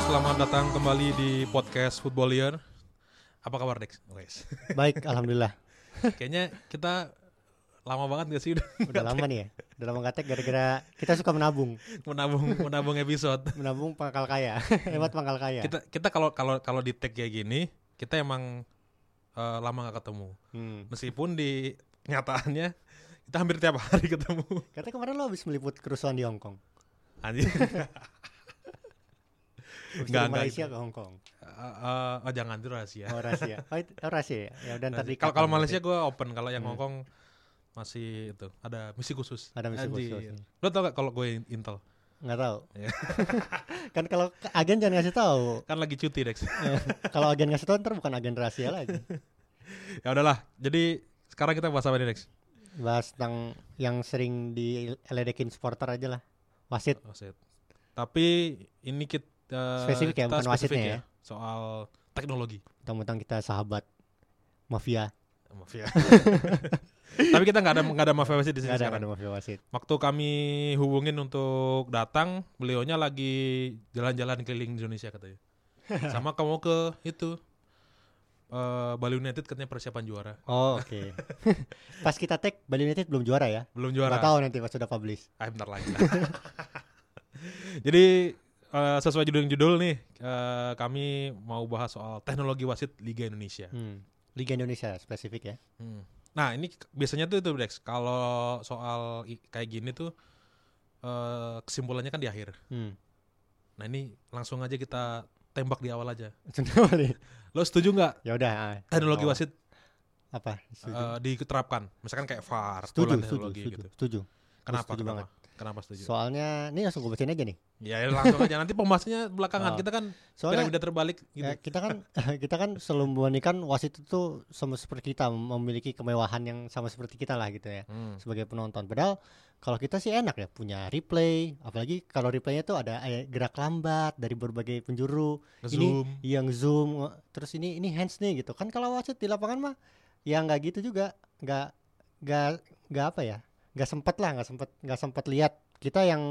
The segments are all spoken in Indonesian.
Selamat datang kembali di podcast Footballier. Apa kabar Dex? Wes. Baik, alhamdulillah. Kayaknya kita lama banget gak sih udah Udah lama nih ya. Udah lama tag gara-gara kita suka menabung, menabung menabung episode. menabung pangkal kaya, hemat pangkal kaya. Kita kita kalau kalau kalau di tag kayak gini, kita emang eh, lama gak ketemu. Hmm. Meskipun di nyataannya kita hampir tiap hari ketemu. Katanya kemarin lo habis meliput kerusuhan di Hong Kong. Anjir. Nggak, nggak. Malaysia ke Hong Kong. Eh, eh, oh, jangan itu rahasia. Oh rahasia. Oh, itu, oh rahasia ya. Ya udah ntar Rahasia. di Kalau kalau Malaysia gue open, kalau yang Hmm. Hongkong masih itu ada misi khusus. Ada misi Anjir. khusus. Lo tau gak kalau gue Intel? nggak tahu. Ya. kan kalau agen jangan ngasih tahu. Kan lagi cuti Dex. kalau agen ngasih tahu ntar bukan agen rahasia lagi. ya udahlah. Jadi sekarang kita bahas apa nih Dex? Bahas tentang yang sering diledekin supporter aja lah. Wasit. Wasit. Tapi ini kita Spesifik ya, bukan wasitnya ya. Soal teknologi. Tentang kita sahabat mafia. Mafia. Tapi kita nggak ada nggak ada mafia wasit di sini Nggak ada, sekarang. nggak ada mafia wasit. Waktu kami hubungin untuk datang, beliaunya lagi jalan-jalan keliling Indonesia katanya. Sama kamu ke itu eh Bali United katanya persiapan juara. Oh oke. Pas kita tag Bali United belum juara ya? Belum Juara. juara. tahu nanti pas sudah publish. Ah, bentar lagi. Jadi eh, sesuai judul-judul nih, eh, kami mau bahas soal teknologi wasit Liga Indonesia. Hmm. Liga Indonesia spesifik ya. Hmm. Nah ini biasanya tuh itu Dex, kalau soal kayak gini tuh eh, kesimpulannya kan di akhir. Hmm. Nah ini langsung aja kita tembak di awal aja. Lo setuju nggak ya udah. ah. teknologi Oh, wasit apa? Setuju. eh, diterapkan? Misalkan kayak VAR, setuju, setuju, teknologi setuju, gitu. setuju. Kenapa? setuju kenapa? Kenapa setuju? Soalnya ini langsung gue bacain aja nih. ya langsung aja nanti pembahasannya belakangan. Oh. Kita kan Soalnya piramida terbalik gitu. ya, kita kan kita kan selalu membandingkan wasit itu sama seperti kita memiliki kemewahan yang sama seperti kita lah gitu ya Hmm. sebagai penonton. Padahal kalau kita sih enak ya punya replay, apalagi kalau replaynya tuh ada eh, gerak lambat dari berbagai penjuru. Nge-zoom. yang zoom nge- terus ini ini hands nih gitu kan kalau wasit di lapangan mah ya nggak gitu juga nggak nggak nggak apa ya nggak sempet lah nggak sempet nggak sempet lihat. Kita yang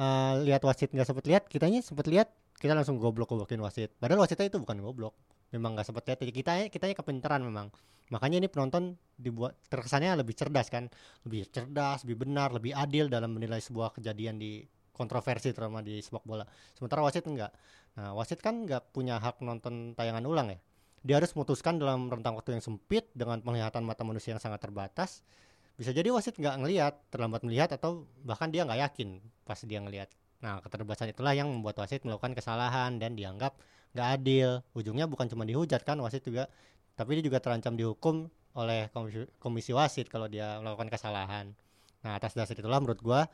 eh, lihat wasit nggak sempet lihat kitanya sempet lihat kita langsung goblok goblokin wasit. Padahal wasitnya itu bukan goblok. Memang nggak sempet lihat. Kita kitanya kepintaran memang. Makanya ini penonton dibuat terkesannya lebih cerdas kan. Lebih cerdas lebih benar lebih adil dalam menilai sebuah kejadian di kontroversi terutama di sepak bola. Sementara wasit enggak Nah, wasit kan nggak punya hak nonton tayangan ulang ya. Dia harus memutuskan dalam rentang waktu yang sempit dengan penglihatan mata manusia yang sangat terbatas. Bisa jadi wasit nggak ngelihat, terlambat melihat atau bahkan dia nggak yakin pas dia ngelihat. Nah, keterbatasan itulah yang membuat wasit melakukan kesalahan dan dianggap nggak adil. Ujungnya bukan cuma dihujat kan wasit juga, tapi dia juga terancam dihukum oleh komisi, komisi wasit kalau dia melakukan kesalahan. Nah, atas dasar itulah menurut gua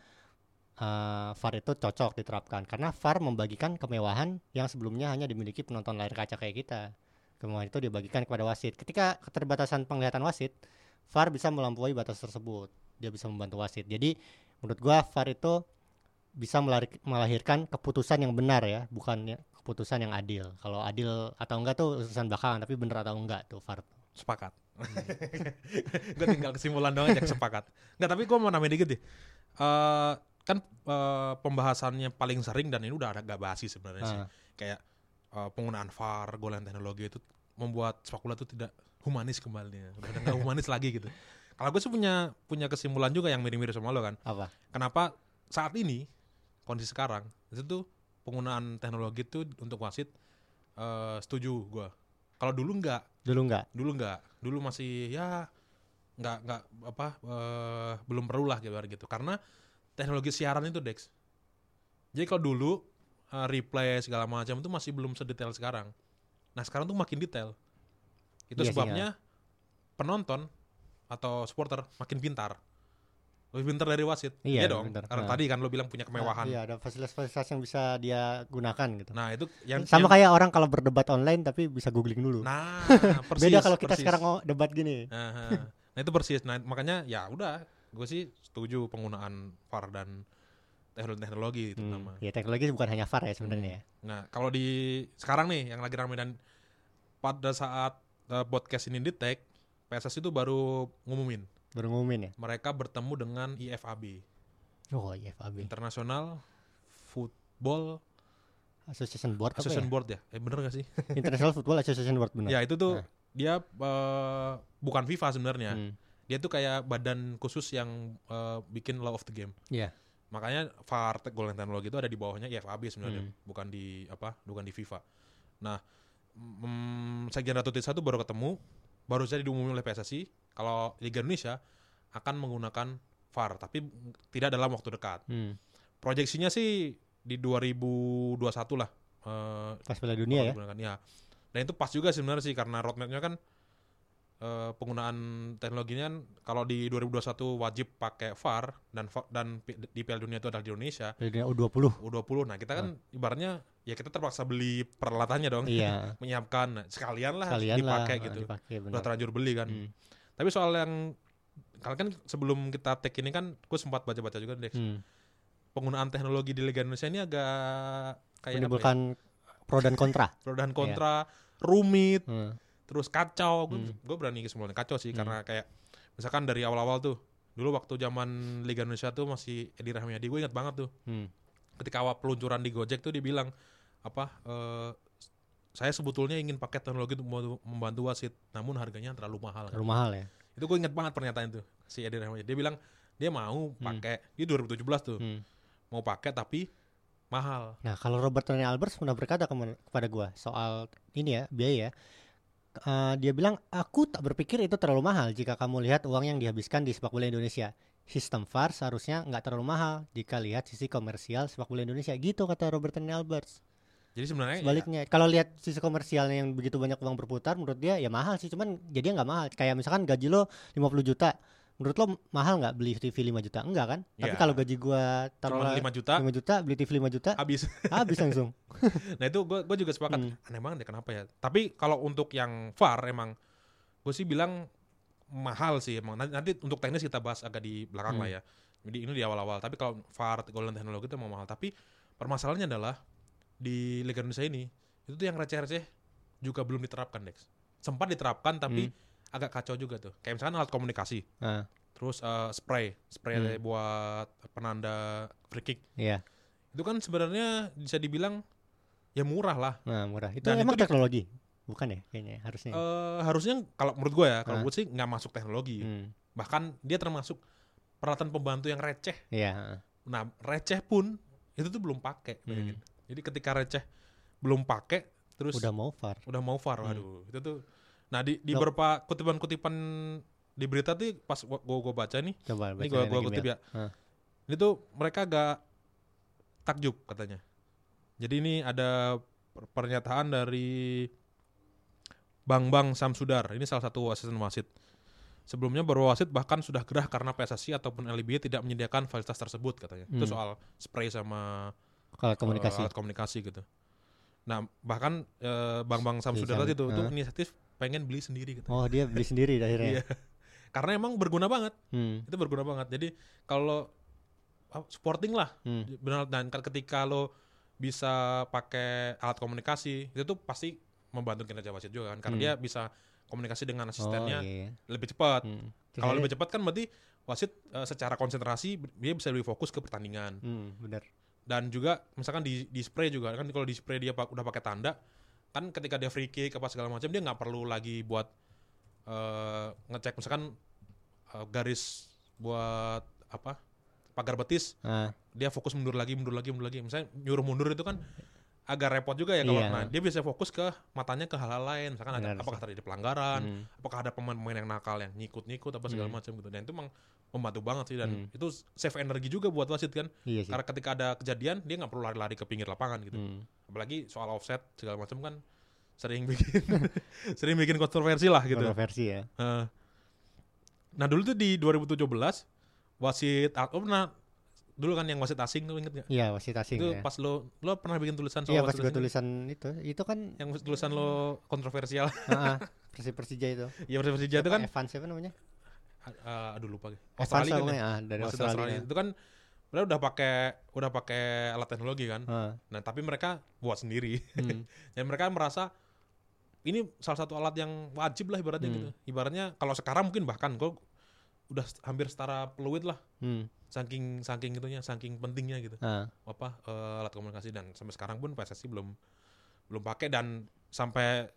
eh, VAR itu cocok diterapkan karena VAR membagikan kemewahan yang sebelumnya hanya dimiliki penonton layar kaca kayak kita. Kemewahan itu dibagikan kepada wasit. Ketika keterbatasan penglihatan wasit, VAR bisa melampaui batas tersebut. Dia bisa membantu wasit. Jadi menurut gua VAR itu bisa melahirkan keputusan yang benar ya, bukan ya- keputusan yang adil. Kalau adil atau enggak tuh urusan belakangan, tapi benar atau enggak tuh VAR. Sepakat. gue tinggal kesimpulan doang aja sepakat. Nggak tapi gue mau nambahin dikit deh. Eh, kan eh, pembahasannya paling sering dan ini udah agak basi sebenarnya sih. Ah. Kayak eh, penggunaan VAR, golongan teknologi itu membuat sepak bola itu tidak humanis kembali. Udah nggak humanis lagi gitu. Kalau gue sih punya punya kesimpulan juga yang mirip-mirip sama lo kan. Apa? Kenapa saat ini kondisi sekarang itu tuh penggunaan teknologi itu untuk wasit eh, setuju gue. Kalau dulu nggak Dulu enggak? dulu nggak dulu masih ya nggak nggak apa eh, belum perlu lah gitu gitu karena teknologi siaran itu Dex jadi kalau dulu eh, replay segala macam itu masih belum sedetail sekarang nah sekarang tuh makin detail itu Iya sih, sebabnya penonton atau supporter makin pintar lebih pintar dari wasit Iya, dong pintar. karena Nah. tadi kan lo bilang punya kemewahan Iya, ada fasilitas-fasilitas yang bisa dia gunakan gitu. nah itu yang Sama yang- kayak orang kalau berdebat online tapi bisa googling dulu. nah persis Beda kalau kita persis. sekarang ngo- debat gini. Nah, nah itu persis. Nah makanya ya udah, gue sih setuju penggunaan VAR dan teknologi itu Hmm, ya teknologi bukan hanya VAR ya sebenarnya ya. Nah kalau di sekarang nih yang lagi ramai dan pada saat eh, podcast ini di tag, PSSI itu baru ngumumin Baru ngumumin ya. mereka bertemu dengan IFAB, Oh, IFAB. International Football Association Board apa Association ya? Board ya. Eh bener gak sih? International Football Association Board benar. Ya itu tuh Nah. dia eh, bukan FIFA sebenarnya. Hmm. Dia tuh kayak badan khusus yang eh, bikin law of the game. Iya. Makanya VAR Golden Technology itu ada di bawahnya IFAB sebenarnya, Hmm. bukan di apa? Bukan di FIFA. Nah, mm, Sekjen Ratu Tisa tuh baru ketemu, baru saja diumumin oleh PSSI kalau Liga Indonesia akan menggunakan VAR, tapi tidak dalam waktu dekat. Hmm. Proyeksinya sih di 2021 lah. eh, Pas Piala Dunia ya. bakal digunakan. Ya. Dan itu pas juga sebenarnya sih karena roadmapnya kan eh, penggunaan teknologinya kan kalau di 2021 wajib pakai VAR dan dan di Piala Dunia itu adalah di Indonesia Piala Dunia U20. U20. Nah, kita kan ibaratnya ya kita terpaksa beli peralatannya dong. Iya. Menyiapkan Nah, sekalian lah Sekalian lah dipakai ah, gitu. Dipakai Udah terlanjur beli kan. Hmm. Tapi soal yang kalau kan sebelum kita take ini kan gue sempat baca-baca juga Dex. Hmm. Penggunaan teknologi di Liga Indonesia ini agak kayak apa ya? Menimbulkan pro dan kontra. pro dan kontra, rumit, Hmm. terus kacau gue Hmm. gue berani kesimpulan kacau sih Hmm. karena kayak misalkan dari awal-awal tuh dulu waktu zaman Liga Indonesia tuh masih Edi Rahmayadi gue ingat banget tuh Hmm. ketika awal peluncuran di Gojek tuh dia bilang apa eh, saya sebetulnya ingin pakai teknologi untuk membantu, membantu wasit namun harganya terlalu mahal kan. Terlalu mahal ya. itu gue ingat banget pernyataan itu si Edi Rahmayadi dia bilang dia mau pakai di 2017 tuh Hmm. mau pakai tapi mahal Nah, kalau Robert Tony Albers pernah berkata kemen- kepada gua soal ini ya, biaya ya. Eh, dia bilang, "Aku tak berpikir itu terlalu mahal jika kamu lihat uang yang dihabiskan di sepak bola Indonesia. Sistem VAR seharusnya nggak terlalu mahal jika lihat sisi komersial sepak bola Indonesia." Gitu kata Robert Tony Albers. Jadi sebenarnya ya, Sebaliknya, kalau lihat sisi komersialnya yang begitu banyak uang berputar, menurut dia ya mahal sih, cuman jadi nggak mahal. Kayak misalkan gaji lo 50 juta, menurut lo mahal nggak beli TV 5 juta? Enggak kan? Tapi Ya. kalau gaji gua taruh 5 juta 5 juta, beli TV 5 juta, habis habis langsung. Nah itu gue gue juga sepakat Hmm. aneh banget deh kenapa ya. Tapi kalau untuk yang VAR emang gue sih bilang mahal sih emang. Nanti, nanti untuk teknis kita bahas agak di belakang Hmm. lah ya. Jadi ini di awal-awal. Tapi kalau VAR golden teknologi itu emang mahal. Tapi permasalahannya adalah di Liga Indonesia ini itu tuh yang receh-receh juga belum diterapkan Dex. Sempat diterapkan tapi Hmm. agak kacau juga tuh. Kayak misalkan alat komunikasi, Nah, terus eh, spray, spray Hmm. buat penanda free kick. iya. Itu kan sebenarnya bisa dibilang ya murah lah. Nah, murah. Itu Dan emang itu teknologi. Bukan ya kayaknya harusnya. Eh, harusnya kalau menurut gue ya, kalau Hah? gue sih nggak masuk teknologi. Hmm. Bahkan dia termasuk peralatan pembantu yang receh. Iya. Nah, receh pun itu tuh belum pakai. bayangin. Jadi ketika receh belum pakai, terus Udah mau VAR. udah mau VAR, Hmm. waduh, itu tuh. Nah di di beberapa kutipan-kutipan di berita tuh pas gua gua, gua baca nih, Coba ini gua gua kutip ya. Hah. Ini tuh mereka agak takjub katanya. Jadi ini ada per- pernyataan dari Bang Bang Samsudar. Ini salah satu asisten wasit. Sebelumnya berwasit bahkan sudah gerah karena PSSI ataupun LBY tidak menyediakan fasilitas tersebut katanya. Itu Hmm. soal spray sama Kalau eh, komunikasi. alat komunikasi gitu. Nah, bahkan eh, Bang Bang Samsudar Sam- tadi tuh, Hah? inisiatif pengen beli sendiri gitu. Oh, dia beli sendiri akhirnya. Iya. Karena emang berguna banget. Hmm. Itu berguna banget. Jadi kalau ah, sporting lah Hmm. benar dan ketika lo bisa pakai alat komunikasi itu tuh pasti membantu kinerja wasit juga kan karena Hmm. dia bisa komunikasi dengan Oh, asistennya iya. lebih cepat. Hmm. Kalau lebih cepat kan berarti wasit eh, secara konsentrasi dia bisa lebih fokus ke pertandingan. Hmm, benar. Dan juga misalkan di di spray juga kan kalau di spray dia pak- udah pakai tanda kan ketika dia free kick apa segala macam dia nggak perlu lagi buat eh, ngecek misalkan eh, garis buat apa pagar betis Ah, dia fokus mundur lagi mundur lagi mundur lagi. Misalnya nyuruh mundur itu kan agak repot juga ya kalau Iya. nah dia bisa fokus ke matanya ke hal-hal lain misalkan ada Benar apakah terjadi pelanggaran hmm. apakah ada pemain-pemain yang nakal yang nyikut-nyikut apa segala Hmm. macam gitu dan itu memang membantu banget sih dan Hmm. itu save energi juga buat wasit kan Iya sih. karena ketika ada kejadian dia nggak perlu lari-lari ke pinggir lapangan gitu Hmm. apalagi soal offset segala macam kan sering bikin sering bikin kontroversi lah gitu Kontroversi ya. Nah dulu tuh di 2017 wasit oh pernah dulu kan yang wasit asing lu inget gak? Iya, wasit asing itu ya. pas lo lo pernah bikin tulisan soal Iya, pas wasit gue asing? tulisan itu, itu kan yang tulisan lo kontroversial Persi Persija itu. ya Persija Persija itu kan Evans siapa namanya? ah, aduh lupa Australia kan ya? ah, dari Wasit Australia. itu kan mereka udah pakai udah pakai alat teknologi kan Ah, nah tapi mereka buat sendiri hmm. dan mereka merasa ini salah satu alat yang wajib lah ibaratnya Hmm. gitu ibaratnya kalau sekarang mungkin bahkan kok udah hampir setara peluit lah Hmm. Saking saking itunya saking pentingnya gitu Ah, apa eh, alat komunikasi dan sampai sekarang pun PSSI belum belum pakai dan sampai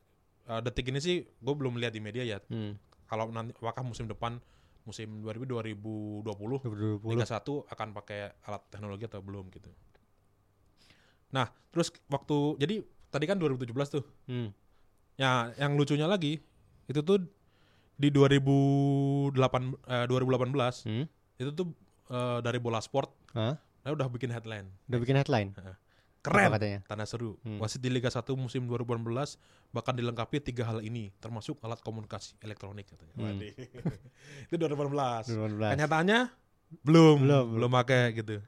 eh, detik ini sih gue belum lihat di media ya hmm. kalau nanti apakah musim depan musim 2020 2020. Liga 1 akan pakai alat teknologi atau belum gitu. Nah, terus waktu jadi tadi kan 2017 tuh. Hmm. Ya, yang lucunya lagi itu tuh di 2008 eh, 2018 Hmm. itu tuh eh, dari bola sport Hah? nah udah bikin headline. Udah bikin headline. Keren. Apa katanya? Tanda seru. Hmm. Wasit di Liga 1 musim 2018 bahkan dilengkapi tiga hal ini, termasuk alat komunikasi elektronik katanya. Hmm. Itu 2018. 2018. Kenyataannya belum, Belum, belum, pakai gitu.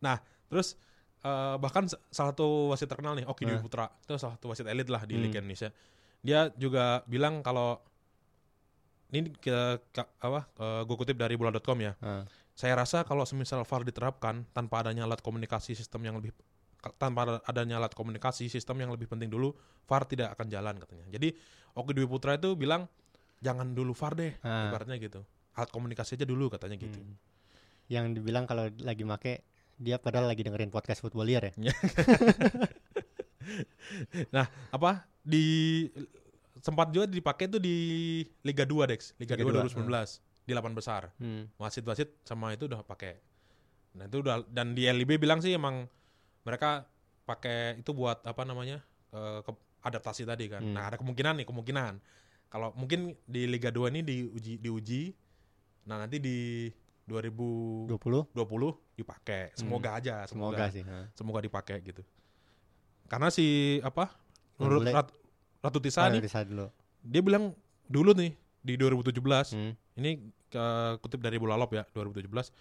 Nah, terus eh, bahkan salah satu wasit terkenal nih, Oki Ah. Putra, itu salah satu wasit elit lah di Hmm. Liga Indonesia. Dia juga bilang kalau ini kita apa? gue kutip dari bola.com ya. Ah. Saya rasa kalau semisal VAR diterapkan tanpa adanya alat komunikasi sistem yang lebih tanpa ada- adanya alat komunikasi sistem yang lebih penting dulu, VAR tidak akan jalan katanya. Jadi Oki Dwi Putra itu bilang jangan dulu VAR deh, Ah. ibaratnya gitu. Alat komunikasi aja dulu katanya gitu. Hmm. Yang dibilang kalau lagi make dia padahal lagi dengerin podcast footballier ya. Nah, apa di sempat juga dipakai tuh di Liga 2 Dex, Liga, Liga 2 2, 2019 di 8 besar. Hmm. Wasit-wasit sama itu udah pakai. Nah, itu udah dan di LIB bilang sih emang mereka pakai itu buat apa namanya? eh, ke- adaptasi tadi kan. Hmm. Nah, ada kemungkinan nih, kemungkinan. Kalau mungkin di Liga 2 ini diuji diuji nah nanti di 2020 20 dipakai. Semoga aja, semoga semoga sih. ah. semoga dipakai gitu. Karena si apa? Menurut. Rat- Ratu Tisa Ah, nih, dia bilang dulu nih di 2017 Hmm. ini ke, kutip dari Bulalop ya 2017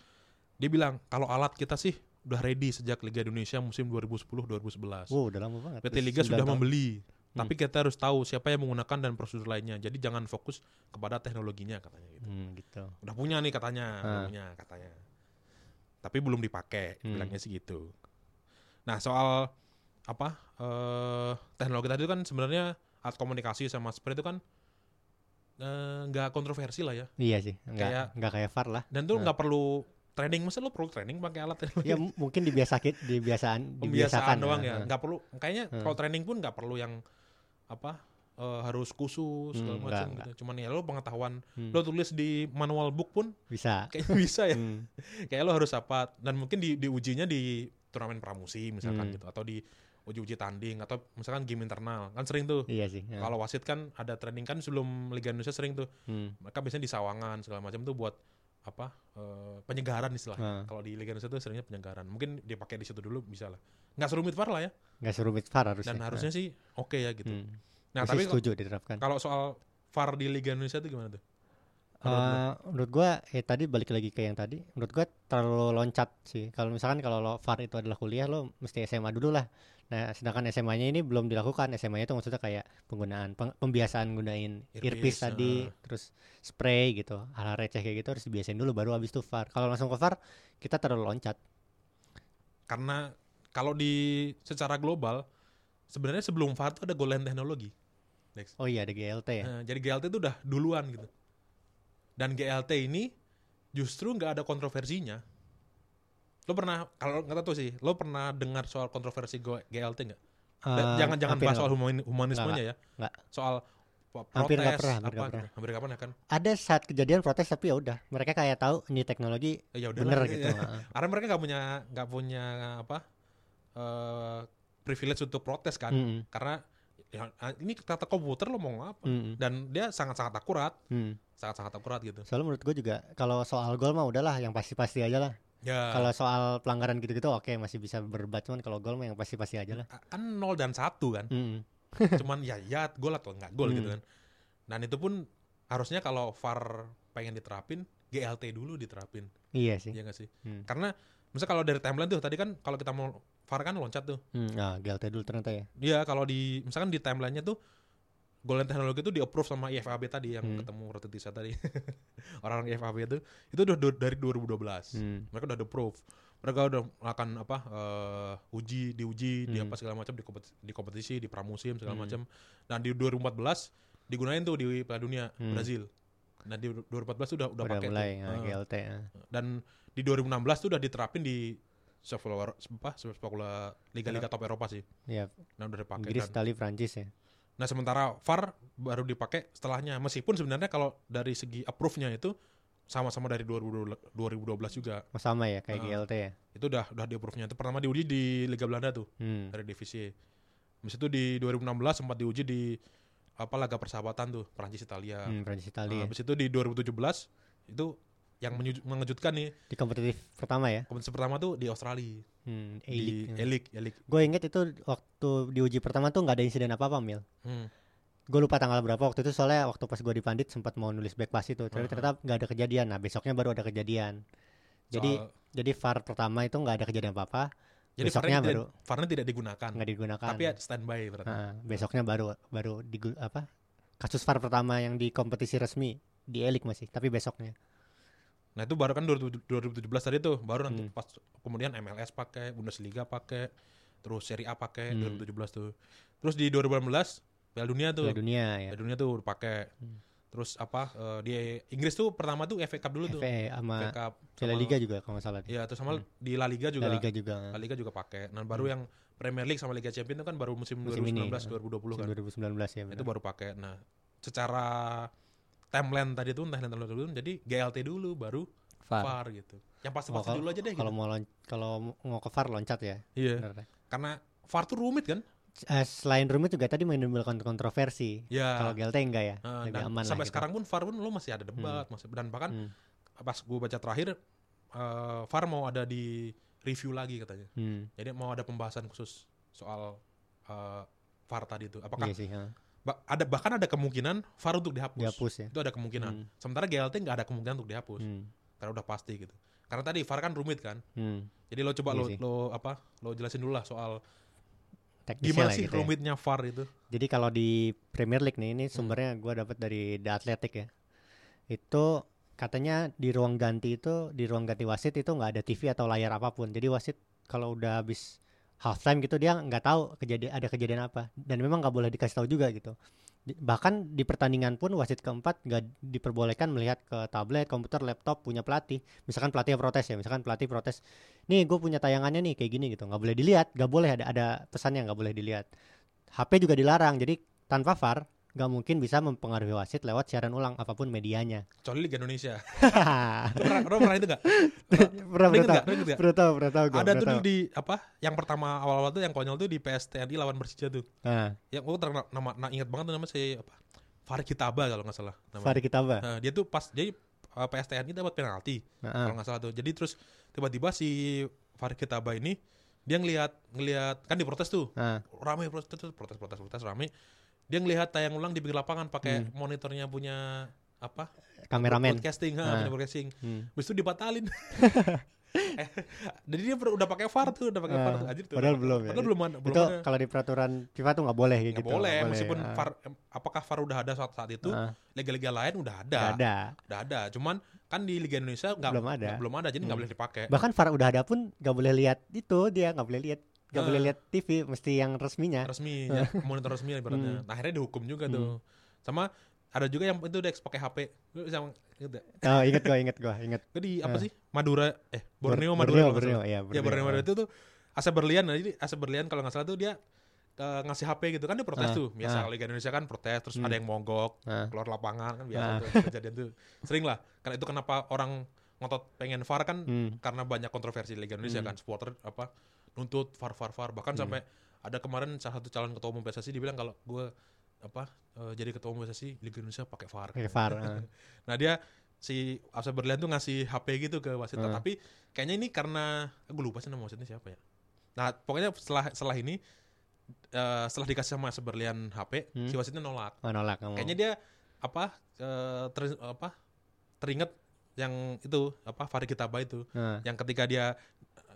dia bilang kalau alat kita sih udah ready sejak Liga Indonesia musim 2010-2011 Wow, udah lama banget. PT Liga 9 sudah tahun. membeli Hmm. tapi kita harus tahu siapa yang menggunakan dan prosedur lainnya jadi jangan fokus kepada teknologinya katanya gitu Hmm, gitu. udah punya nih katanya udah Ah. punya katanya tapi belum dipakai Hmm. bilangnya sih gitu nah soal apa eh teknologi tadi itu kan sebenarnya alat komunikasi sama spray itu kan eh, nggak kontroversi lah ya Iya sih, enggak Kayak- enggak kayak VAR lah. dan tuh Ah. nggak perlu training masa lo perlu training pakai alat ya m- mungkin dibiasakan dibiasaan dibiasakan pembiasaan doang ya nggak perlu kayaknya Hmm. kalau training pun nggak perlu yang apa eh, harus khusus segala Hmm, macam nggak, gitu cuman ya lo pengetahuan Hmm, lo tulis di manual book pun bisa. kayaknya bisa ya Hmm, kayak lo harus apa dan mungkin di diujinya di turnamen pramusim misalkan Hmm. gitu atau di uji-uji tanding atau misalkan game internal kan sering tuh iya sih. ya. kalau wasit kan ada training kan sebelum Liga Indonesia sering tuh Hmm, mereka biasanya di sawangan segala macam tuh buat apa eh, penyegaran istilahnya ah. kalau di Liga Indonesia tuh seringnya penyegaran mungkin dipakai di situ dulu bisa lah nggak serumit VAR lah ya nggak serumit VAR harusnya. dan harusnya sih oke ya gitu Hmm. nah Gue sih tapi setuju diterapkan. kalau soal VAR di Liga Indonesia tuh gimana tuh Eh, menurut gua eh tadi balik lagi ke yang tadi menurut gua terlalu loncat sih. Kalau misalkan kalau lo VAR itu adalah kuliah lo mesti SMA dulu lah. Nah sedangkan SMA-nya ini belum dilakukan. SMA-nya itu maksudnya kayak penggunaan peng- pembiasaan gunain Earpiece, earpiece tadi terus spray gitu hal-hal receh kayak gitu harus dibiasain dulu baru habis itu VAR kalau langsung ke VAR kita terlalu loncat. Karena kalau di secara global sebenarnya sebelum VAR tuh ada goal line teknologi oh iya ada GLT ya? Nah, jadi GLT itu udah duluan gitu. Dan GLT ini justru nggak ada kontroversinya. Lo pernah kalau nggak tahu sih, lo pernah dengar soal kontroversi GLT nggak? Eh, jangan jangan hampir bahas soal human- humanismenya ya. nggak. Soal po- Hampir nggak protes pernah, hampir apa gitu. pernah. Hampir nggak pernah kan? ada saat kejadian protes tapi ya udah mereka kayak tahu ini teknologi Eh, ya bener lah, gitu ya. Karena mereka nggak punya nggak punya apa eh privilege untuk protes kan? Mm-mm. Karena ya, ini kata komputer lo mau apa? Mm-mm. Dan dia sangat-sangat akurat, Mm. sangat-sangat akurat gitu. Soalnya menurut gue juga kalau soal gol mah udahlah yang pasti-pasti aja lah. Ya. Kalau soal pelanggaran gitu-gitu oke masih bisa berdebat cuman kalau gol mah yang pasti-pasti aja lah. kan 0 dan 1 kan. Mm. cuman ya ya gol atau enggak gol Hmm. gitu kan dan itu pun harusnya kalau VAR pengen diterapin GLT dulu diterapin Iya sih. ya nggak sih Hmm. karena misalnya kalau dari timeline tuh tadi kan kalau kita mau VAR kan loncat tuh Hmm, nah, GLT dulu ternyata ya. dia kalau di misalkan di timelinenya tuh goal line teknologi itu di approve sama IFAB tadi yang Hmm. ketemu Rotitisa tadi orang-orang IFAB itu itu udah dari 2012 Hmm. mereka udah approve mereka udah akan apa eh, uji diuji di Hmm. apa segala macam di kompetisi, di kompetisi di pramusim segala Hmm. macam dan di 2014 digunain tuh di Piala Dunia Hmm. Brazil Nah di 2014 tuh udah udah, udah pakai mulai tuh. ya, Eh, GLT dan di 2016 tuh udah diterapin di sepak bola apa sepak bola liga-liga top Eropa sih. ya Nah udah dipakai. Inggris Italia Prancis ya Nah sementara VAR baru dipakai setelahnya. Meskipun sebenarnya kalau dari segi approve-nya itu sama-sama dari 2012, 2012 juga. oh, sama ya kayak Ah. GLT ya Itu udah udah di approve-nya. Itu pertama diuji di Liga Belanda tuh hmm. dari divisi. E. Habis itu di 2016 sempat diuji di apa laga persahabatan tuh Prancis Italia. hmm, Prancis Italia Nah, habis itu di 2017 itu yang mengejutkan nih di kompetitif pertama ya kompetisi pertama tuh di Australia hmm, di. Elik Elik. gue inget itu waktu diuji pertama tuh nggak ada insiden apa apa mil Hmm. gue lupa tanggal berapa waktu itu soalnya waktu pas gue di Pandit sempat mau nulis back pass itu tapi Aha. ternyata nggak ada kejadian nah besoknya baru ada kejadian jadi Soal- jadi VAR pertama itu nggak ada kejadian apa apa jadi besoknya baru VAR-nya tidak digunakan. nggak digunakan Tapi ya standby berarti. Nah, besoknya baru baru di apa kasus VAR pertama yang di kompetisi resmi di Elik masih tapi besoknya Nah itu baru kan 2017 tadi tuh, baru nanti Hmm. pas kemudian MLS pakai, Bundesliga pakai, terus Serie A pakai Hmm. 2017 tuh. Terus di 2018 Piala Dunia tuh, Piala dunia ya Piala Dunia tuh udah pakai. Hmm. Terus apa eh, di Inggris tuh pertama tuh FA Cup dulu tuh. FA sama FA Cup. Sama- Liga juga kalau nggak salah Iya, terus sama Hmm. di La Liga juga. La Liga juga La Liga juga pakai. Nah, baru yang Premier League sama Liga Champions itu kan baru musim, Musim ini, 2019 ya. 2020 Musim kan. 2019 ya Itu benar. baru pakai. Nah, secara timeline tadi tuh timeline timeline dulu jadi GLT dulu baru VAR. VAR gitu. Yang pasti pasti kalau- dulu aja deh kalau gitu. mau lon- kalau mau ke VAR loncat ya Iya. benar deh. Karena VAR tuh rumit kan? Eh, selain rumit juga tadi menimbulkan kontroversi Ya. kalau GLT enggak ya Eh, lebih aman lah sampai gitu. sekarang pun VAR pun lo masih ada debat, masih dan bahkan Hmm. pas gue baca terakhir eh, VAR mau ada di review lagi katanya. Hmm. Jadi mau ada pembahasan khusus soal eh, VAR tadi itu. Apakah Iya sih. Ba- ada bahkan ada kemungkinan VAR untuk dihapus. dihapus ya Itu ada kemungkinan. Hmm. Sementara GLT nggak ada kemungkinan untuk dihapus. Hmm. Karena udah pasti gitu. Karena tadi VAR kan rumit kan. Hmm. Jadi lo coba Iya lo lo apa? Lo jelasin dulu lah soal Teknisnya gimana sih gitu ya. rumitnya VAR itu. Jadi kalau di Premier League nih, ini Hmm. sumbernya gua dapat dari The Athletic ya. Itu katanya di ruang ganti itu, di ruang ganti wasit itu nggak ada TV atau layar apa pun. Jadi wasit kalau udah habis halftime gitu dia nggak tahu kejadian ada kejadian apa. Dan memang nggak boleh dikasih tahu juga gitu. Bahkan di pertandingan pun wasit keempat nggak diperbolehkan melihat ke tablet, komputer, laptop punya pelatih. Misalkan pelatih protes ya, misalkan pelatih protes, nih gue punya tayangannya nih kayak gini gitu, nggak boleh dilihat, nggak boleh ada ada pesannya nggak boleh dilihat. HP juga dilarang, jadi tanpa VAR nggak mungkin bisa mempengaruhi wasit lewat siaran ulang apa pun medianya. Kecuali Liga Indonesia. pernah Lo pernah, pernah itu gak? pernah nggak? Ingat nggak? pernah tahu, pernah tahu Ada pernah tuh di apa? Yang pertama awal-awal tuh yang konyol tuh di PSTNI lawan Persija tuh. Nah, Yang gue terkenal nama nah, ingat banget tuh nama si apa? Farid Kitaba kalau nggak salah namanya. VAR kita bah. Nah, dia tuh pas jadi uh, PSTNI dapat penalti kalau nggak salah tuh. Jadi terus tiba-tiba si Farid Kitaba ini dia ngelihat ngelihat kan diprotes tuh. Nah, Rame protes protes protes protes, protes rame. Dia ngelihat tayang ulang di pinggir lapangan pakai Hmm. monitornya punya apa? kameramen. Broadcasting, ha, Ah. punya broadcasting. Hmm. Habis itu dibatalin. eh, jadi dia udah pakai VAR tuh, udah pakai VAR Ah, tuh. Anjir tuh. padahal belum ya. Padahal belum belum Itu ada. kalau di peraturan FIFA tuh nggak boleh kayak Nggak gitu. boleh, nggak meskipun Ah, VAR em, apakah VAR udah ada saat saat itu, ah, liga-liga lain udah ada. nggak ada. Udah ada. Cuman kan di Liga Indonesia nggak Belum ada. belum ada, jadi nggak Hmm. boleh dipakai. Bahkan VAR udah ada pun nggak boleh lihat itu dia nggak boleh lihat nggak Ah. boleh lihat TV mesti yang resminya. resmi ya, monitor resmi ibaratnya. Hmm. Nah, akhirnya dihukum juga tuh. Sama ada juga yang itu Dex pakai HP. Lu bisa inget gak? Oh inget gua inget gua inget. Itu di apa Ah. sih? Madura eh Borneo Bor- Madura Borneo, Borneo, salah. iya, Ya Borneo. Madura itu tuh Asep Berlian. Nah, jadi Asep Berlian kalau nggak salah tuh dia eh, ngasih HP gitu kan dia protes Ah, tuh. Biasa kalau Liga Indonesia kan protes terus Hmm. ada yang mogok, Ah. keluar lapangan kan biasa Ah. tuh kejadian tuh. Sering lah. Karena itu kenapa orang ngotot pengen VAR kan Hmm. karena banyak kontroversi di Liga Indonesia Hmm. kan supporter apa nuntut VAR VAR VAR bahkan Hmm. sampai ada kemarin salah satu calon ketua umum PSSI dibilang kalau gue apa eh, jadi ketua umum PSSI Liga Indonesia pakai VAR. Pakai VAR. ah. Nah dia si Asep Berlian tuh ngasih HP gitu ke wasit Hmm. tapi kayaknya ini karena gue lupa sih nama wasitnya siapa ya. Nah pokoknya setelah setelah ini eh, setelah dikasih sama Asep Berlian HP Hmm. si wasitnya nolak. Oh, nolak kamu. Kayaknya dia apa eh, ter- apa teringat yang itu apa Farid Kitaba itu Ah. yang ketika dia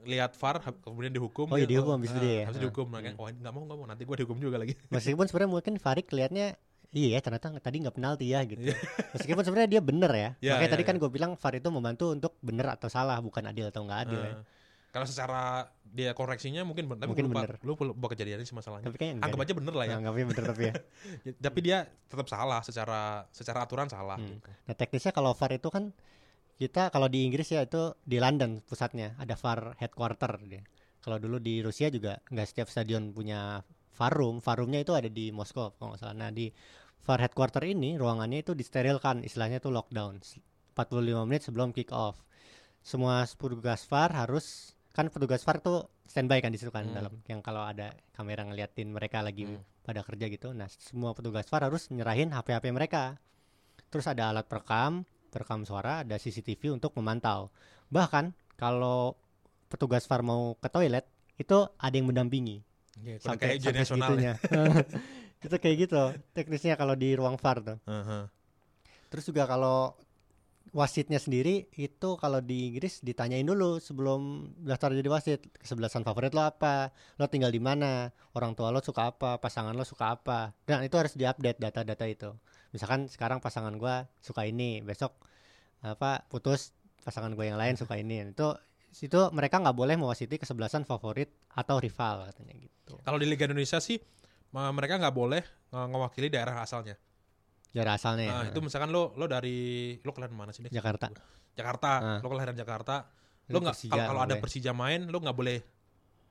lihat VAR kemudian dihukum Oh, iya, dia, dihukum habis itu dia ya? habis Ah. dihukum nah, kayak, Hmm. oh ini nggak mau nggak mau nanti gue dihukum juga lagi Meskipun sebenarnya mungkin Farid kelihatannya iya ya ternyata tadi nggak penalti ya gitu. Iya. Meskipun sebenarnya dia bener ya. Iya, Makanya iya, tadi kan iya. gue bilang VAR itu membantu untuk bener atau salah bukan adil atau nggak adil ya. Eh, Kalau secara dia koreksinya mungkin benar, tapi Mungkin lupa, bener. lu lupa kejadiannya sih masalahnya. Tapi kayaknya enggak. Anggap aja bener lah ya. Anggapnya bener tapi ya. Ya, Tapi dia tetap salah secara secara aturan salah. Hmm. gitu. Nah teknisnya kalau VAR itu kan kita kalau di Inggris ya itu di London pusatnya ada VAR headquarter dia. Kalau dulu di Rusia juga nggak setiap stadion punya VAR room, VAR roomnya itu ada di Moskow kalau nggak salah. Nah di VAR headquarter ini ruangannya itu disterilkan, istilahnya itu lockdown 45 menit sebelum kick off. Semua petugas VAR harus kan petugas VAR tuh standby kan di situ kan Hmm. dalam yang kalau ada kamera ngeliatin mereka lagi Hmm. pada kerja gitu. Nah semua petugas VAR harus nyerahin HP-HP mereka. Terus ada alat perekam, perekam suara, ada CCTV untuk memantau. Bahkan kalau petugas VAR mau ke toilet, itu ada yang mendampingi Ya, sampai kayak sampai nasional. ya. segitunya. itu kayak gitu teknisnya kalau di ruang VAR tuh. Heeh. Terus juga kalau wasitnya sendiri itu kalau di Inggris ditanyain dulu sebelum daftar jadi wasit kesebelasan favorit lo apa lo tinggal di mana orang tua lo suka apa pasangan lo suka apa dan itu harus diupdate data-data itu misalkan sekarang pasangan gua suka ini besok apa putus pasangan gue yang lain suka ini itu itu mereka nggak boleh mewasiti kesebelasan favorit atau rival katanya gitu Kalau di Liga Indonesia sih mereka nggak boleh ngewakili daerah asalnya. Jarak asalnya ya. Nah, itu misalkan lo lo dari lo kelahiran mana sih? Jakarta Jakarta. Ah. Lo kelahiran Jakarta. Lo nggak kalau ada. Persija main lo nggak boleh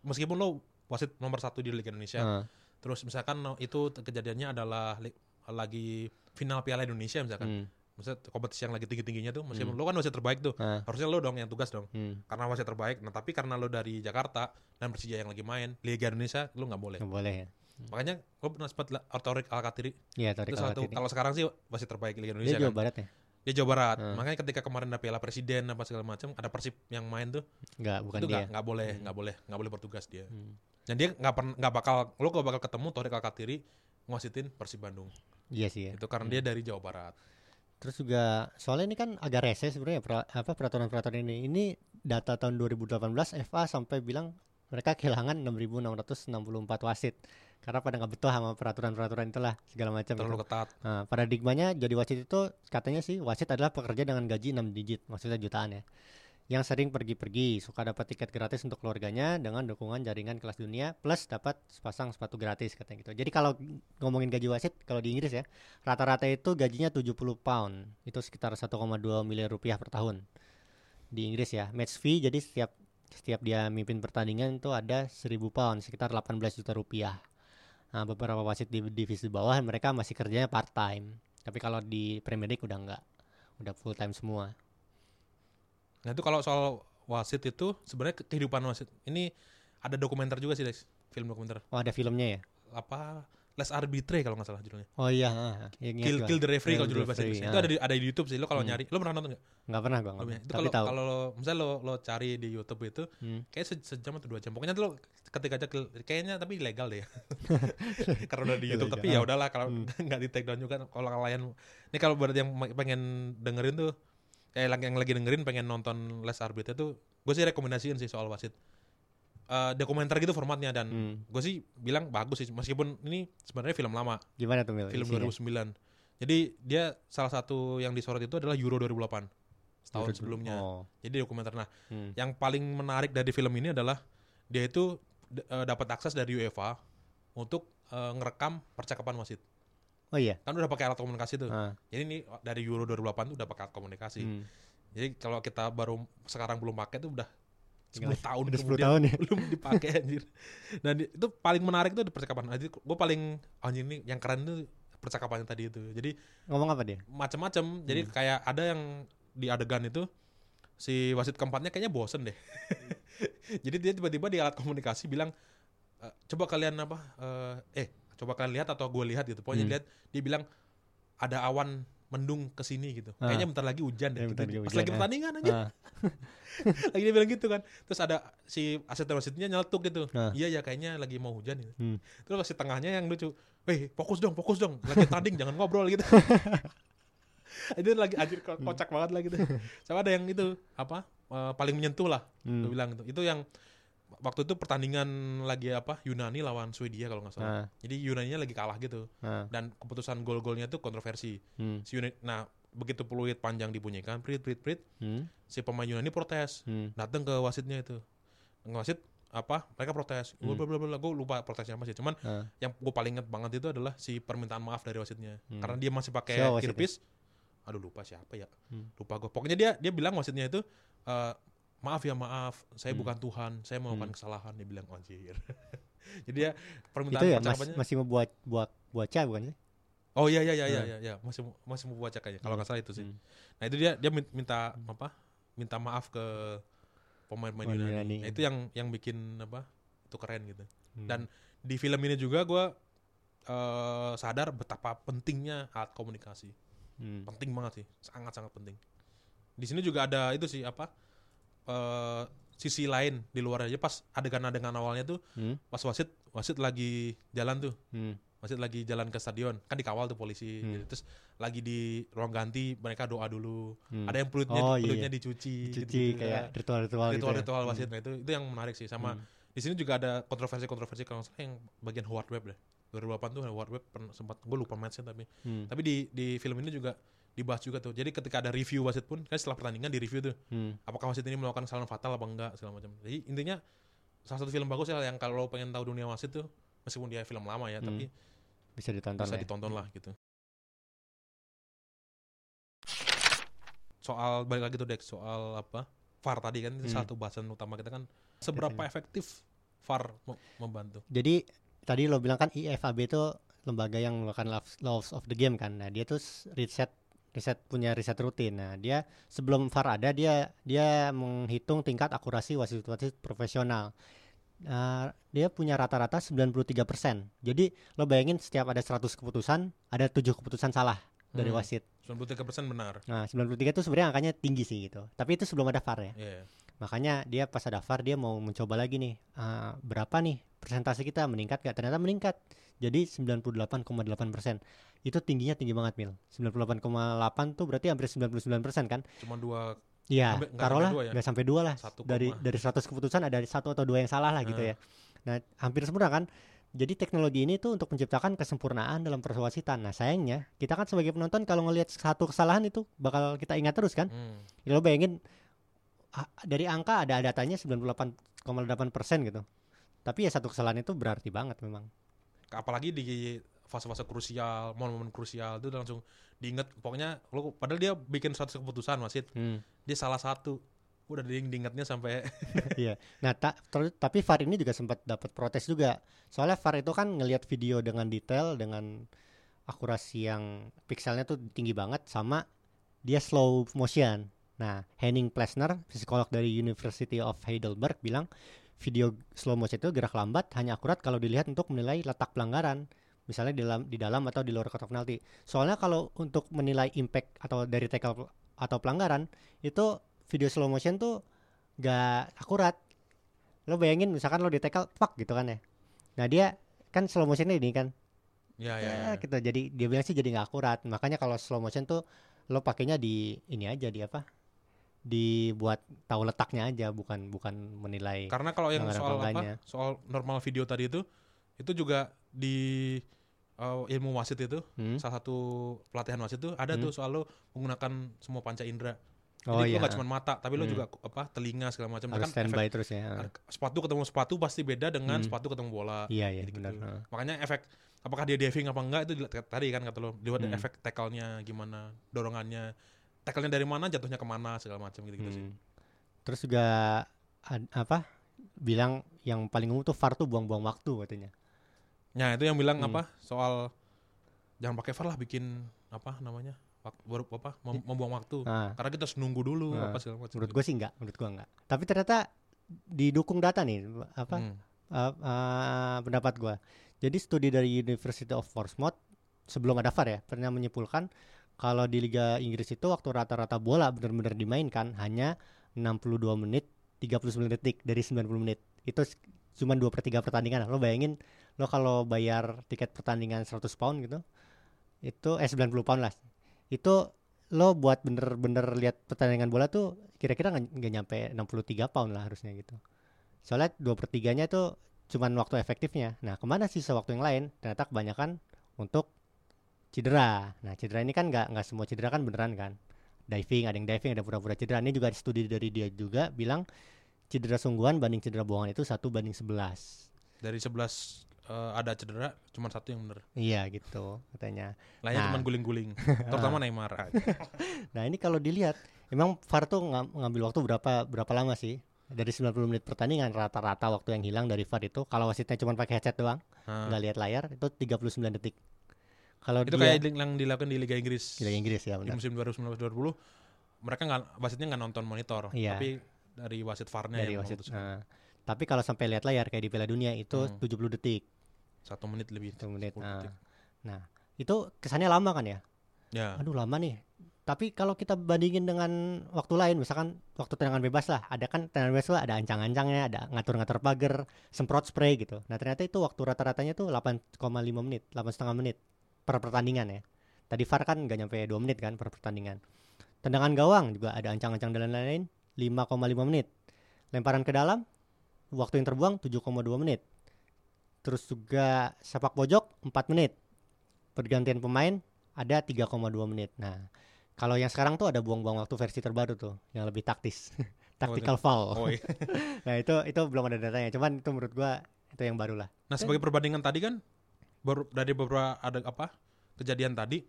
meskipun lo wasit nomor satu di Liga Indonesia. Ah, Terus misalkan itu kejadiannya adalah li- lagi final Piala Indonesia misalkan. hmm, Maksudnya kompetisi yang lagi tinggi-tingginya tuh meskipun lo kan wasit terbaik tuh. ah, Harusnya lo dong yang tugas dong. hmm, Karena wasit terbaik. Nah, tapi karena lo dari Jakarta dan Persija yang lagi main Liga Indonesia lo nggak boleh. nggak boleh ya Makanya lo pernah sempat la- Torik Alkatiri Iya, Torik itu satu Alkatiri. kalau sekarang sih wasit terbaik Liga Dia Indonesia Jawa kan. Barat ya? Dia Jawa Barat. Hmm. Makanya ketika kemarin ada Piala Presiden apa segala macam, ada Persib yang main tuh, Enggak, bukan itu dia. nggak nggak boleh, Hmm. nggak boleh, nggak boleh bertugas dia. Hmm. Dan dia nggak pernah nggak bakal lo gak bakal ketemu Torik Alkatiri ngwasitin Persib Bandung. Iya sih ya. Itu karena dia dari Jawa Barat. Terus juga soalnya ini kan agak rese sebenarnya pra- apa peraturan-peraturan ini. Ini data tahun 2018 FA sampai bilang mereka kehilangan 6.664 wasit karena pada nggak betah sama peraturan-peraturan itulah segala macam. Terlalu gitu. ketat. Nah, paradigmanya jadi wasit itu katanya sih wasit adalah pekerja dengan gaji 6 digit, maksudnya jutaan ya. Yang sering pergi-pergi, suka dapat tiket gratis untuk keluarganya dengan dukungan jaringan kelas dunia plus dapat sepasang sepatu gratis katanya gitu. Jadi kalau ngomongin gaji wasit kalau di Inggris ya, rata-rata itu gajinya 70 pound. Itu sekitar 1,2 miliar rupiah per tahun. Di Inggris ya. Match fee jadi setiap setiap dia mimpin pertandingan itu ada 1000 pound, sekitar 18 juta rupiah. Nah, beberapa wasit di divisi bawah mereka masih kerjanya part time. Tapi kalau di Premier League udah enggak. Udah full time semua. Nah itu kalau soal wasit itu sebenarnya ke- kehidupan wasit ini ada dokumenter juga sih Dex, film dokumenter. Oh, ada filmnya ya? Apa Les Arbitre kalau nggak salah judulnya. Oh iya, ah, ya, Kill. Kill the Referee kalau judul bahasa Inggrisnya. Itu ada di, ada di YouTube sih. Lo kalau Hmm. nyari, lo pernah nonton nggak? Nggak pernah gua nggak Belum ya? pernah. Itu Tapi kalau tahu. kalau lo misalnya lo lo cari di YouTube itu Hmm. kayak se- sejam atau dua jam. Pokoknya lo ketika aja kayaknya tapi ilegal deh ya. Karena udah di YouTube tapi ya udahlah kalau Hmm. nggak di take down juga kalau kalian ini kalau buat yang pengen dengerin tuh lagi yang lagi dengerin pengen nonton Les Arbitre tuh gue sih rekomendasiin sih soal wasit. Eh, dokumenter gitu formatnya dan Hmm. gue sih bilang bagus sih meskipun ini sebenarnya film lama Gimana tuh Mil? film isinya? 2009 jadi dia salah satu yang disorot itu adalah Euro 2008 setahun Euro- sebelumnya Oh. jadi dokumenter nah Hmm. yang paling menarik dari film ini adalah dia itu eh, dapat akses dari UEFA untuk eh, ngerekam percakapan wasit Oh iya. kan udah pakai alat komunikasi tuh Ah. jadi ini dari Euro 2008 tuh udah pakai alat komunikasi Hmm. jadi kalau kita baru sekarang belum pakai tuh udah 10 Tinggal- tahun Udah 10 kemudian tahun ya. belum dipakai anjir. Dan itu paling menarik tuh di percakapan. Jadi gue paling anjing ini yang keren tuh percakapannya tadi itu. Jadi Ngomong apa dia? macam-macam. Jadi Hmm. kayak ada yang di adegan itu si wasit keempatnya kayaknya bosen deh. Jadi dia tiba-tiba di alat komunikasi bilang "Eh, coba kalian apa eh, eh coba kalian lihat atau gue lihat gitu. Pokoknya Hmm. lihat dia bilang ada awan mendung ke sini gitu. Ah. Kayaknya bentar lagi hujan deh. Ya, bentar gitu. Pas hujan, lagi ah. pertandingan aja Ah. lagi dia bilang gitu kan terus ada si asisten wasitnya nyeletuk gitu Nah. iya ya kayaknya lagi mau hujan gitu. Hmm. terus wasit tengahnya yang lucu weh fokus dong fokus dong lagi tanding jangan ngobrol gitu itu lagi anjir ko- kocak banget lah gitu sama ada yang itu apa eh, paling menyentuh lah Hmm. gue bilang itu itu yang waktu itu pertandingan lagi apa Yunani lawan Swedia kalau nggak salah Ah. jadi Yunaninya lagi kalah gitu Ah. dan keputusan gol-golnya itu kontroversi Hmm. si Yunani nah begitu peluit panjang dibunyikan prit prit prit Hmm. si pemain Yunani protes Hmm. datang ke wasitnya itu wasit apa mereka protes Hmm. bla bla bla gue lupa protesnya apa sih cuman Ah. yang gue paling inget banget itu adalah si permintaan maaf dari wasitnya Hmm. karena dia masih pakai earpiece aduh lupa siapa ya Hmm. lupa gue pokoknya dia dia bilang wasitnya itu eh, maaf ya maaf saya Hmm. bukan Tuhan saya melakukan Hmm. kesalahan dia bilang anjir jadi dia permintaan itu ya mas, masih mau buat buat buaca bukan sih oh iya iya iya iya Hmm. iya iya. masih masih mau baca kayaknya kalau Hmm. nggak salah itu sih Hmm. nah itu dia dia min- minta apa minta maaf ke pemain-pemain Pemain Yunani. Yunani. Nah, itu yang yang bikin apa itu keren gitu Hmm. dan di film ini juga gue eh sadar betapa pentingnya alat komunikasi Hmm. penting banget sih sangat sangat penting di sini juga ada itu sih apa eh sisi lain di luar aja pas adegan-adegan awalnya tuh Hmm. pas wasit wasit lagi jalan tuh Hmm. wasit lagi jalan ke stadion kan dikawal tuh polisi Hmm. gitu. terus lagi di ruang ganti mereka doa dulu Hmm. ada yang pelutnya Oh, iya, pelutnya iya. dicuci cuci gitu-gitu kayak ya. ritual-ritual gitu ya. ritual-ritual wasit nah itu itu yang menarik sih sama Hmm. di sini juga ada kontroversi-kontroversi kalau salah yang bagian Howard Webb deh 2008 tuh Howard Webb sempat gue lupa matchnya tapi Hmm. tapi di di film ini juga dibahas juga tuh jadi ketika ada review wasit pun kan setelah pertandingan di review tuh Hmm. apakah wasit ini melakukan kesalahan fatal apa enggak segala macam jadi intinya salah satu film bagus ya yang kalau lo pengen tahu dunia wasit tuh meskipun dia film lama ya Hmm. tapi bisa ditonton bisa lah ya. ditonton lah gitu soal balik lagi tuh Dex soal apa VAR tadi kan itu Hmm. satu bahasan utama kita kan seberapa efektif VAR mem- membantu Jadi tadi lo bilang kan IFAB itu lembaga yang melakukan laws, of the game kan. Nah, dia tuh riset riset punya riset rutin. Nah, dia sebelum VAR ada dia dia menghitung tingkat akurasi wasit-wasit profesional. Nah, dia punya rata-rata 93%. Jadi lo bayangin setiap ada 100 keputusan, ada 7 keputusan salah dari Hmm. wasit. 93% benar Nah, 93 itu sebenarnya angkanya tinggi sih gitu. Tapi itu sebelum ada VAR ya. Iya. Makanya dia pas ada VAR dia mau mencoba lagi nih ah, berapa nih persentase kita meningkat gak? Ternyata meningkat. Jadi 98,8 persen. Itu tingginya tinggi banget mil. 98,8 tuh berarti hampir 99 persen kan? cuma dua Iya, taruhlah ya? nggak sampai dua lah. Satu Dari dari 100 keputusan ada satu atau dua yang salah lah gitu Ah. ya. Nah, hampir sempurna kan? Jadi teknologi ini tuh untuk menciptakan kesempurnaan dalam perwasitan. Nah, sayangnya kita kan sebagai penonton kalau ngelihat satu kesalahan itu bakal kita ingat terus kan? Hmm. Ya, lo bayangin dari angka ada datanya 98,8 persen gitu. Tapi ya satu kesalahan itu berarti banget memang. Apalagi di fase-fase krusial momen-momen krusial itu langsung diinget pokoknya lo padahal dia bikin satu keputusan wasit dia salah satu udah di diingetnya sampai Iya. Nah, ta- tapi VAR ini juga sempat dapat protes juga. Soalnya VAR itu kan ngelihat video dengan detail dengan akurasi yang pikselnya tuh tinggi banget sama dia slow motion. Nah, Henning Plesner, psikolog dari University of Heidelberg bilang video slow motion itu gerak lambat hanya akurat kalau dilihat untuk menilai letak pelanggaran. Misalnya di dalam di dalam atau di luar kotak penalti. Soalnya kalau untuk menilai impact atau dari tackle atau pelanggaran itu video slow motion tuh gak akurat. Lo bayangin misalkan lo di tackle pak gitu kan ya. Nah dia kan slow motionnya ini kan ya ya, ya, ya. gitu jadi dia bilang sih jadi nggak akurat makanya kalau slow motion tuh lo pakainya di ini aja di apa dibuat tahu letaknya aja bukan bukan menilai karena kalau yang soal apa soal normal video tadi itu itu juga di uh, ilmu wasit itu Hmm? salah satu pelatihan wasit itu ada Hmm. tuh soal lo menggunakan semua panca indera oh jadi lo iya gak cuma mata tapi lo Hmm. juga apa telinga segala macam harus kan standby terus ya sepatu ketemu sepatu pasti beda dengan Hmm. sepatu ketemu bola iya iya gitu-gitu. benar Heeh. makanya efek apakah dia diving apa enggak itu tadi kan kata lo dilihat Hmm. efek tackle-nya gimana dorongannya tackle-nya dari mana jatuhnya ke mana segala macam gitu gitu sih Hmm. terus juga ad- apa bilang yang paling umum tuh VAR tuh buang-buang waktu katanya Nah itu yang bilang Hmm. apa soal jangan pakai VAR lah bikin apa namanya wak- baru apa mem- membuang waktu nah karena kita harus nunggu dulu Nah, apa segala macam. menurut gue sih enggak menurut gue enggak tapi ternyata didukung data nih apa Hmm. uh, uh, pendapat gua. Jadi studi dari University of Portsmouth sebelum ada VAR ya pernah menyimpulkan kalau di Liga Inggris itu waktu rata-rata bola benar-benar dimainkan hanya 62 menit 39 detik dari 90 menit. Itu cuma 2 per 3 pertandingan. Lo bayangin lo kalau bayar tiket pertandingan 100 pound gitu itu eh 90 pound lah. Itu lo buat bener-bener lihat pertandingan bola tuh kira-kira nggak nyampe 63 pound lah harusnya gitu. Soalnya dua per tiganya tuh cuman waktu efektifnya. Nah ke mana sisa waktu yang lain? Ternyata kebanyakan untuk cedera. Nah cedera ini kan nggak nggak semua cedera kan beneran kan. Diving ada yang diving ada pura-pura cedera. Ini juga studi dari dia juga bilang cedera sungguhan banding cedera bohongan itu satu banding 11 Dari 11 eh, ada cedera, cuma satu yang bener. iya gitu katanya Lainnya Nah. cuma guling-guling. Terutama Neymar. nah ini kalau dilihat emang VAR tuh ngam- ngambil waktu berapa berapa lama sih dari 90 menit pertandingan rata-rata waktu yang hilang dari VAR itu kalau wasitnya cuma pakai headset doang nggak lihat layar itu 39 detik kalau itu dia kayak di- yang dilakukan di Liga Inggris. di Liga Inggris ya Di benar musim 2019-2020 mereka nggak wasitnya nggak nonton monitor, Iya. tapi dari wasit VAR-nya dari yang wasit. Nah, tapi kalau sampai lihat layar kayak di Piala Dunia itu Hmm. 70 detik Satu menit lebih. satu menit 10 nah, detik. nah itu kesannya lama kan ya Ya. aduh lama nih tapi kalau kita bandingin dengan waktu lain misalkan waktu tendangan bebas lah ada kan tendangan bebas lah ada ancang-ancangnya ada ngatur-ngatur pagar semprot spray gitu nah ternyata itu waktu rata-ratanya tuh 8,5 menit 8 setengah menit per pertandingan ya tadi VAR kan nggak nyampe 2 menit kan per pertandingan tendangan gawang juga ada ancang-ancang dan lain-lain 5,5 menit lemparan ke dalam waktu yang terbuang 7,2 menit terus juga sepak pojok 4 menit pergantian pemain ada 3,2 menit. Nah, kalau yang sekarang tuh ada buang-buang waktu versi terbaru tuh yang lebih taktis. Tactical foul. Oh, iya. Nah, itu itu belum ada datanya. Cuman itu menurut gua itu yang baru lah. Nah, sebagai perbandingan tadi kan baru dari beberapa ada apa? kejadian tadi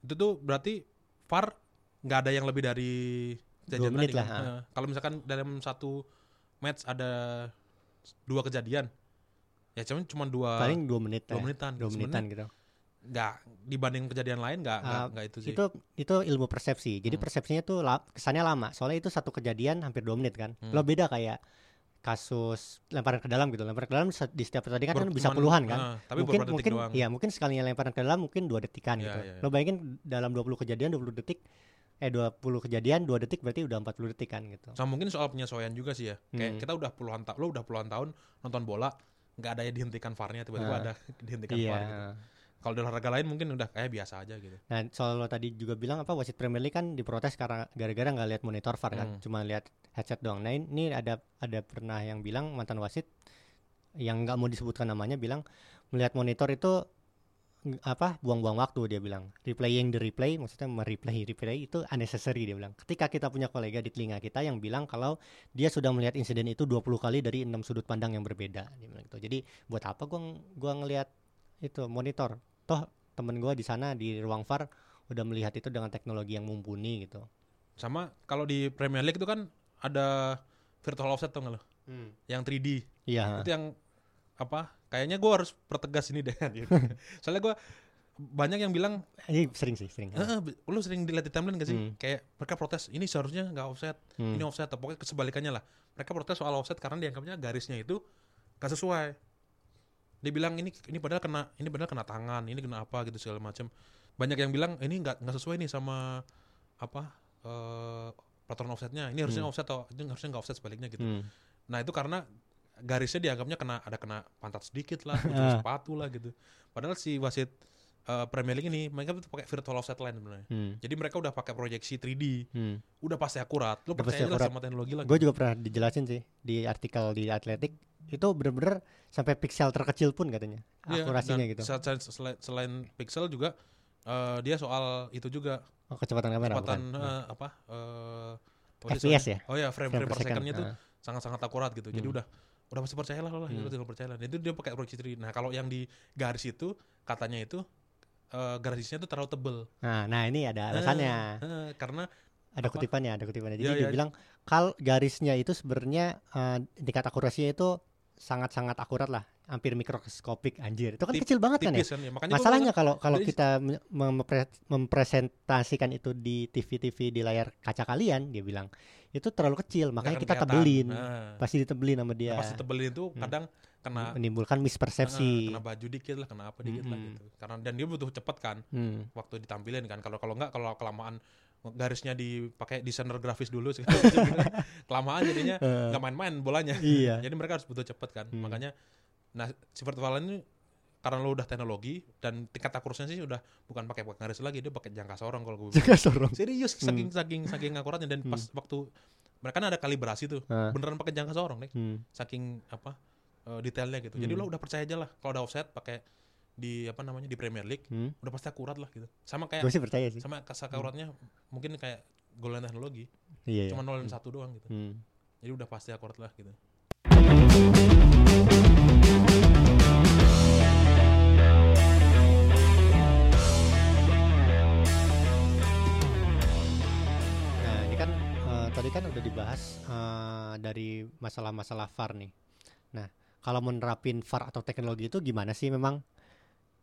itu tuh berarti VAR nggak ada yang lebih dari kejadian menit tadi lah, kan? Nah, kalau misalkan dalam satu match ada dua kejadian ya cuman cuma dua Paling 2 menit. dua ya. menitan Dua menitan gitu. nggak dibanding kejadian lain nggak nggak Ah, nggak itu sih Itu itu ilmu persepsi. Jadi Hmm. persepsinya tuh la- kesannya lama. Soalnya itu satu kejadian hampir 2 menit kan. Hmm. Lo beda kayak kasus lemparan ke dalam gitu. Lemparan ke dalam di setiap pertandingan kan bisa puluhan kan. ah, tapi mungkin mungkin doang ya mungkin sekalinya lemparan ke dalam mungkin dua detikan Iya, gitu. iya, iya. Lo bayangin dalam 20 kejadian 20 detik eh 20 kejadian 2 detik berarti udah 40 detik kan gitu. sama mungkin soal penyesuaian juga sih ya kayak Hmm. kita udah puluhan tahun lo udah puluhan tahun nonton bola nggak ada yang dihentikan VAR-nya tiba-tiba Ah. ada dihentikan Iya. VAR gitu. Kalau di olahraga lain mungkin udah kayak biasa aja gitu. Nah, soal lo tadi juga bilang apa wasit Premier League kan diprotes karena gara-gara nggak lihat monitor VAR kan, Hmm. cuma lihat headset doang. Nah, ini ada ada pernah yang bilang mantan wasit yang nggak mau disebutkan namanya bilang melihat monitor itu apa buang-buang waktu dia bilang. Replaying the replay maksudnya mereplay replay itu unnecessary dia bilang. Ketika kita punya kolega di telinga kita yang bilang kalau dia sudah melihat insiden itu 20 kali dari enam sudut pandang yang berbeda dia bilang gitu. Jadi buat apa gua gua ngelihat itu monitor toh temen gua di sana di ruang VAR udah melihat itu dengan teknologi yang mumpuni gitu. Sama kalau di Premier League itu kan ada virtual offset tuh nggak lo yang 3D iya. Itu yang apa kayaknya gue harus pertegas ini deh. Gitu. soalnya gue banyak yang bilang ini sering sih sering. Eh, lu sering dilihat di timeline gak sih? Hmm. kayak mereka protes ini seharusnya nggak offset Hmm. ini offset atau pokoknya kesebalikannya lah. Mereka protes soal offset karena dianggapnya garisnya itu gak sesuai dia bilang ini ini padahal kena ini padahal kena tangan ini kena apa gitu segala macam banyak yang bilang ini nggak nggak sesuai nih sama apa eh peraturan offsetnya ini harusnya Hmm. offset atau ini harusnya nggak offset sebaliknya gitu Hmm. nah itu karena garisnya dianggapnya kena ada kena pantat sedikit lah ujung Ah. sepatu lah gitu padahal si wasit eh, Premier League ini mereka tuh pakai virtual offset line sebenarnya Hmm. jadi mereka udah pakai proyeksi 3D Hmm. udah pasti akurat pasti percaya akurat. sama teknologi lah Gue juga pernah dijelasin sih di artikel di Atletik itu bener-bener sampai pixel terkecil pun katanya Iya, akurasinya dan gitu. Selain, selain pixel juga eh, dia soal itu juga Oh, kecepatan kamera kecepatan bukan? eh, apa sih FPS ya? oh ya frame frame, per secondnya tuh Ah. sangat-sangat akurat gitu jadi Hmm. udah udah pasti percaya lah lah Hmm. itu tinggal percaya lah itu dia pakai proyeksi 3D nah kalau yang di garis itu katanya itu eh, garisnya tuh terlalu tebel Nah, nah ini ada alasannya. Eh, karena ada apa? kutipannya, ada kutipannya. Jadi Iya, dia iya. bilang kal garisnya itu sebenarnya eh, tingkat akurasinya itu sangat-sangat akurat lah, hampir mikroskopik anjir. Itu kan Tip- kecil banget kan ya. kan ya makanya gua Masalahnya kalau kalau kita me- mempre- mempresentasikan itu di TV-TV di layar kaca kalian, dia bilang itu terlalu kecil, makanya akan kita kelihatan. tebelin. Nah, Pasti ditebelin sama dia. pasti tebelin itu Hmm. kadang kena menimbulkan mispersepsi. kena baju dikit lah kena apa dikit lah Mm-mm. gitu karena dan dia butuh cepet kan Hmm. waktu ditampilin kan kalau kalau nggak kalau kelamaan garisnya dipakai desainer grafis dulu sih kelamaan jadinya nggak main-main bolanya iya. jadi mereka harus butuh cepet kan Hmm. makanya nah si virtual line ini karena lo udah teknologi dan tingkat akurasinya sih udah bukan pakai garis lagi dia pakai jangka sorong kalau gue Juga sorong. serius Hmm. saking saking saking akuratnya dan pas waktu mereka kan ada kalibrasi tuh Ah. beneran pakai jangka sorong nih Hmm. saking apa eh, detailnya gitu jadi Hmm. lo udah percaya aja lah kalau ada offset pakai di apa namanya di Premier League Hmm. udah pasti akurat lah gitu sama kayak Gue sih percaya sih. sama kasakuratnya mungkin kayak golden teknologi Iya. iya. cuma nol dan Hmm. satu doang gitu Hmm. Jadi udah pasti akurat lah gitu. Tadi kan udah dibahas eh, dari masalah-masalah VAR nih. Nah, kalau menerapin VAR atau teknologi itu gimana sih memang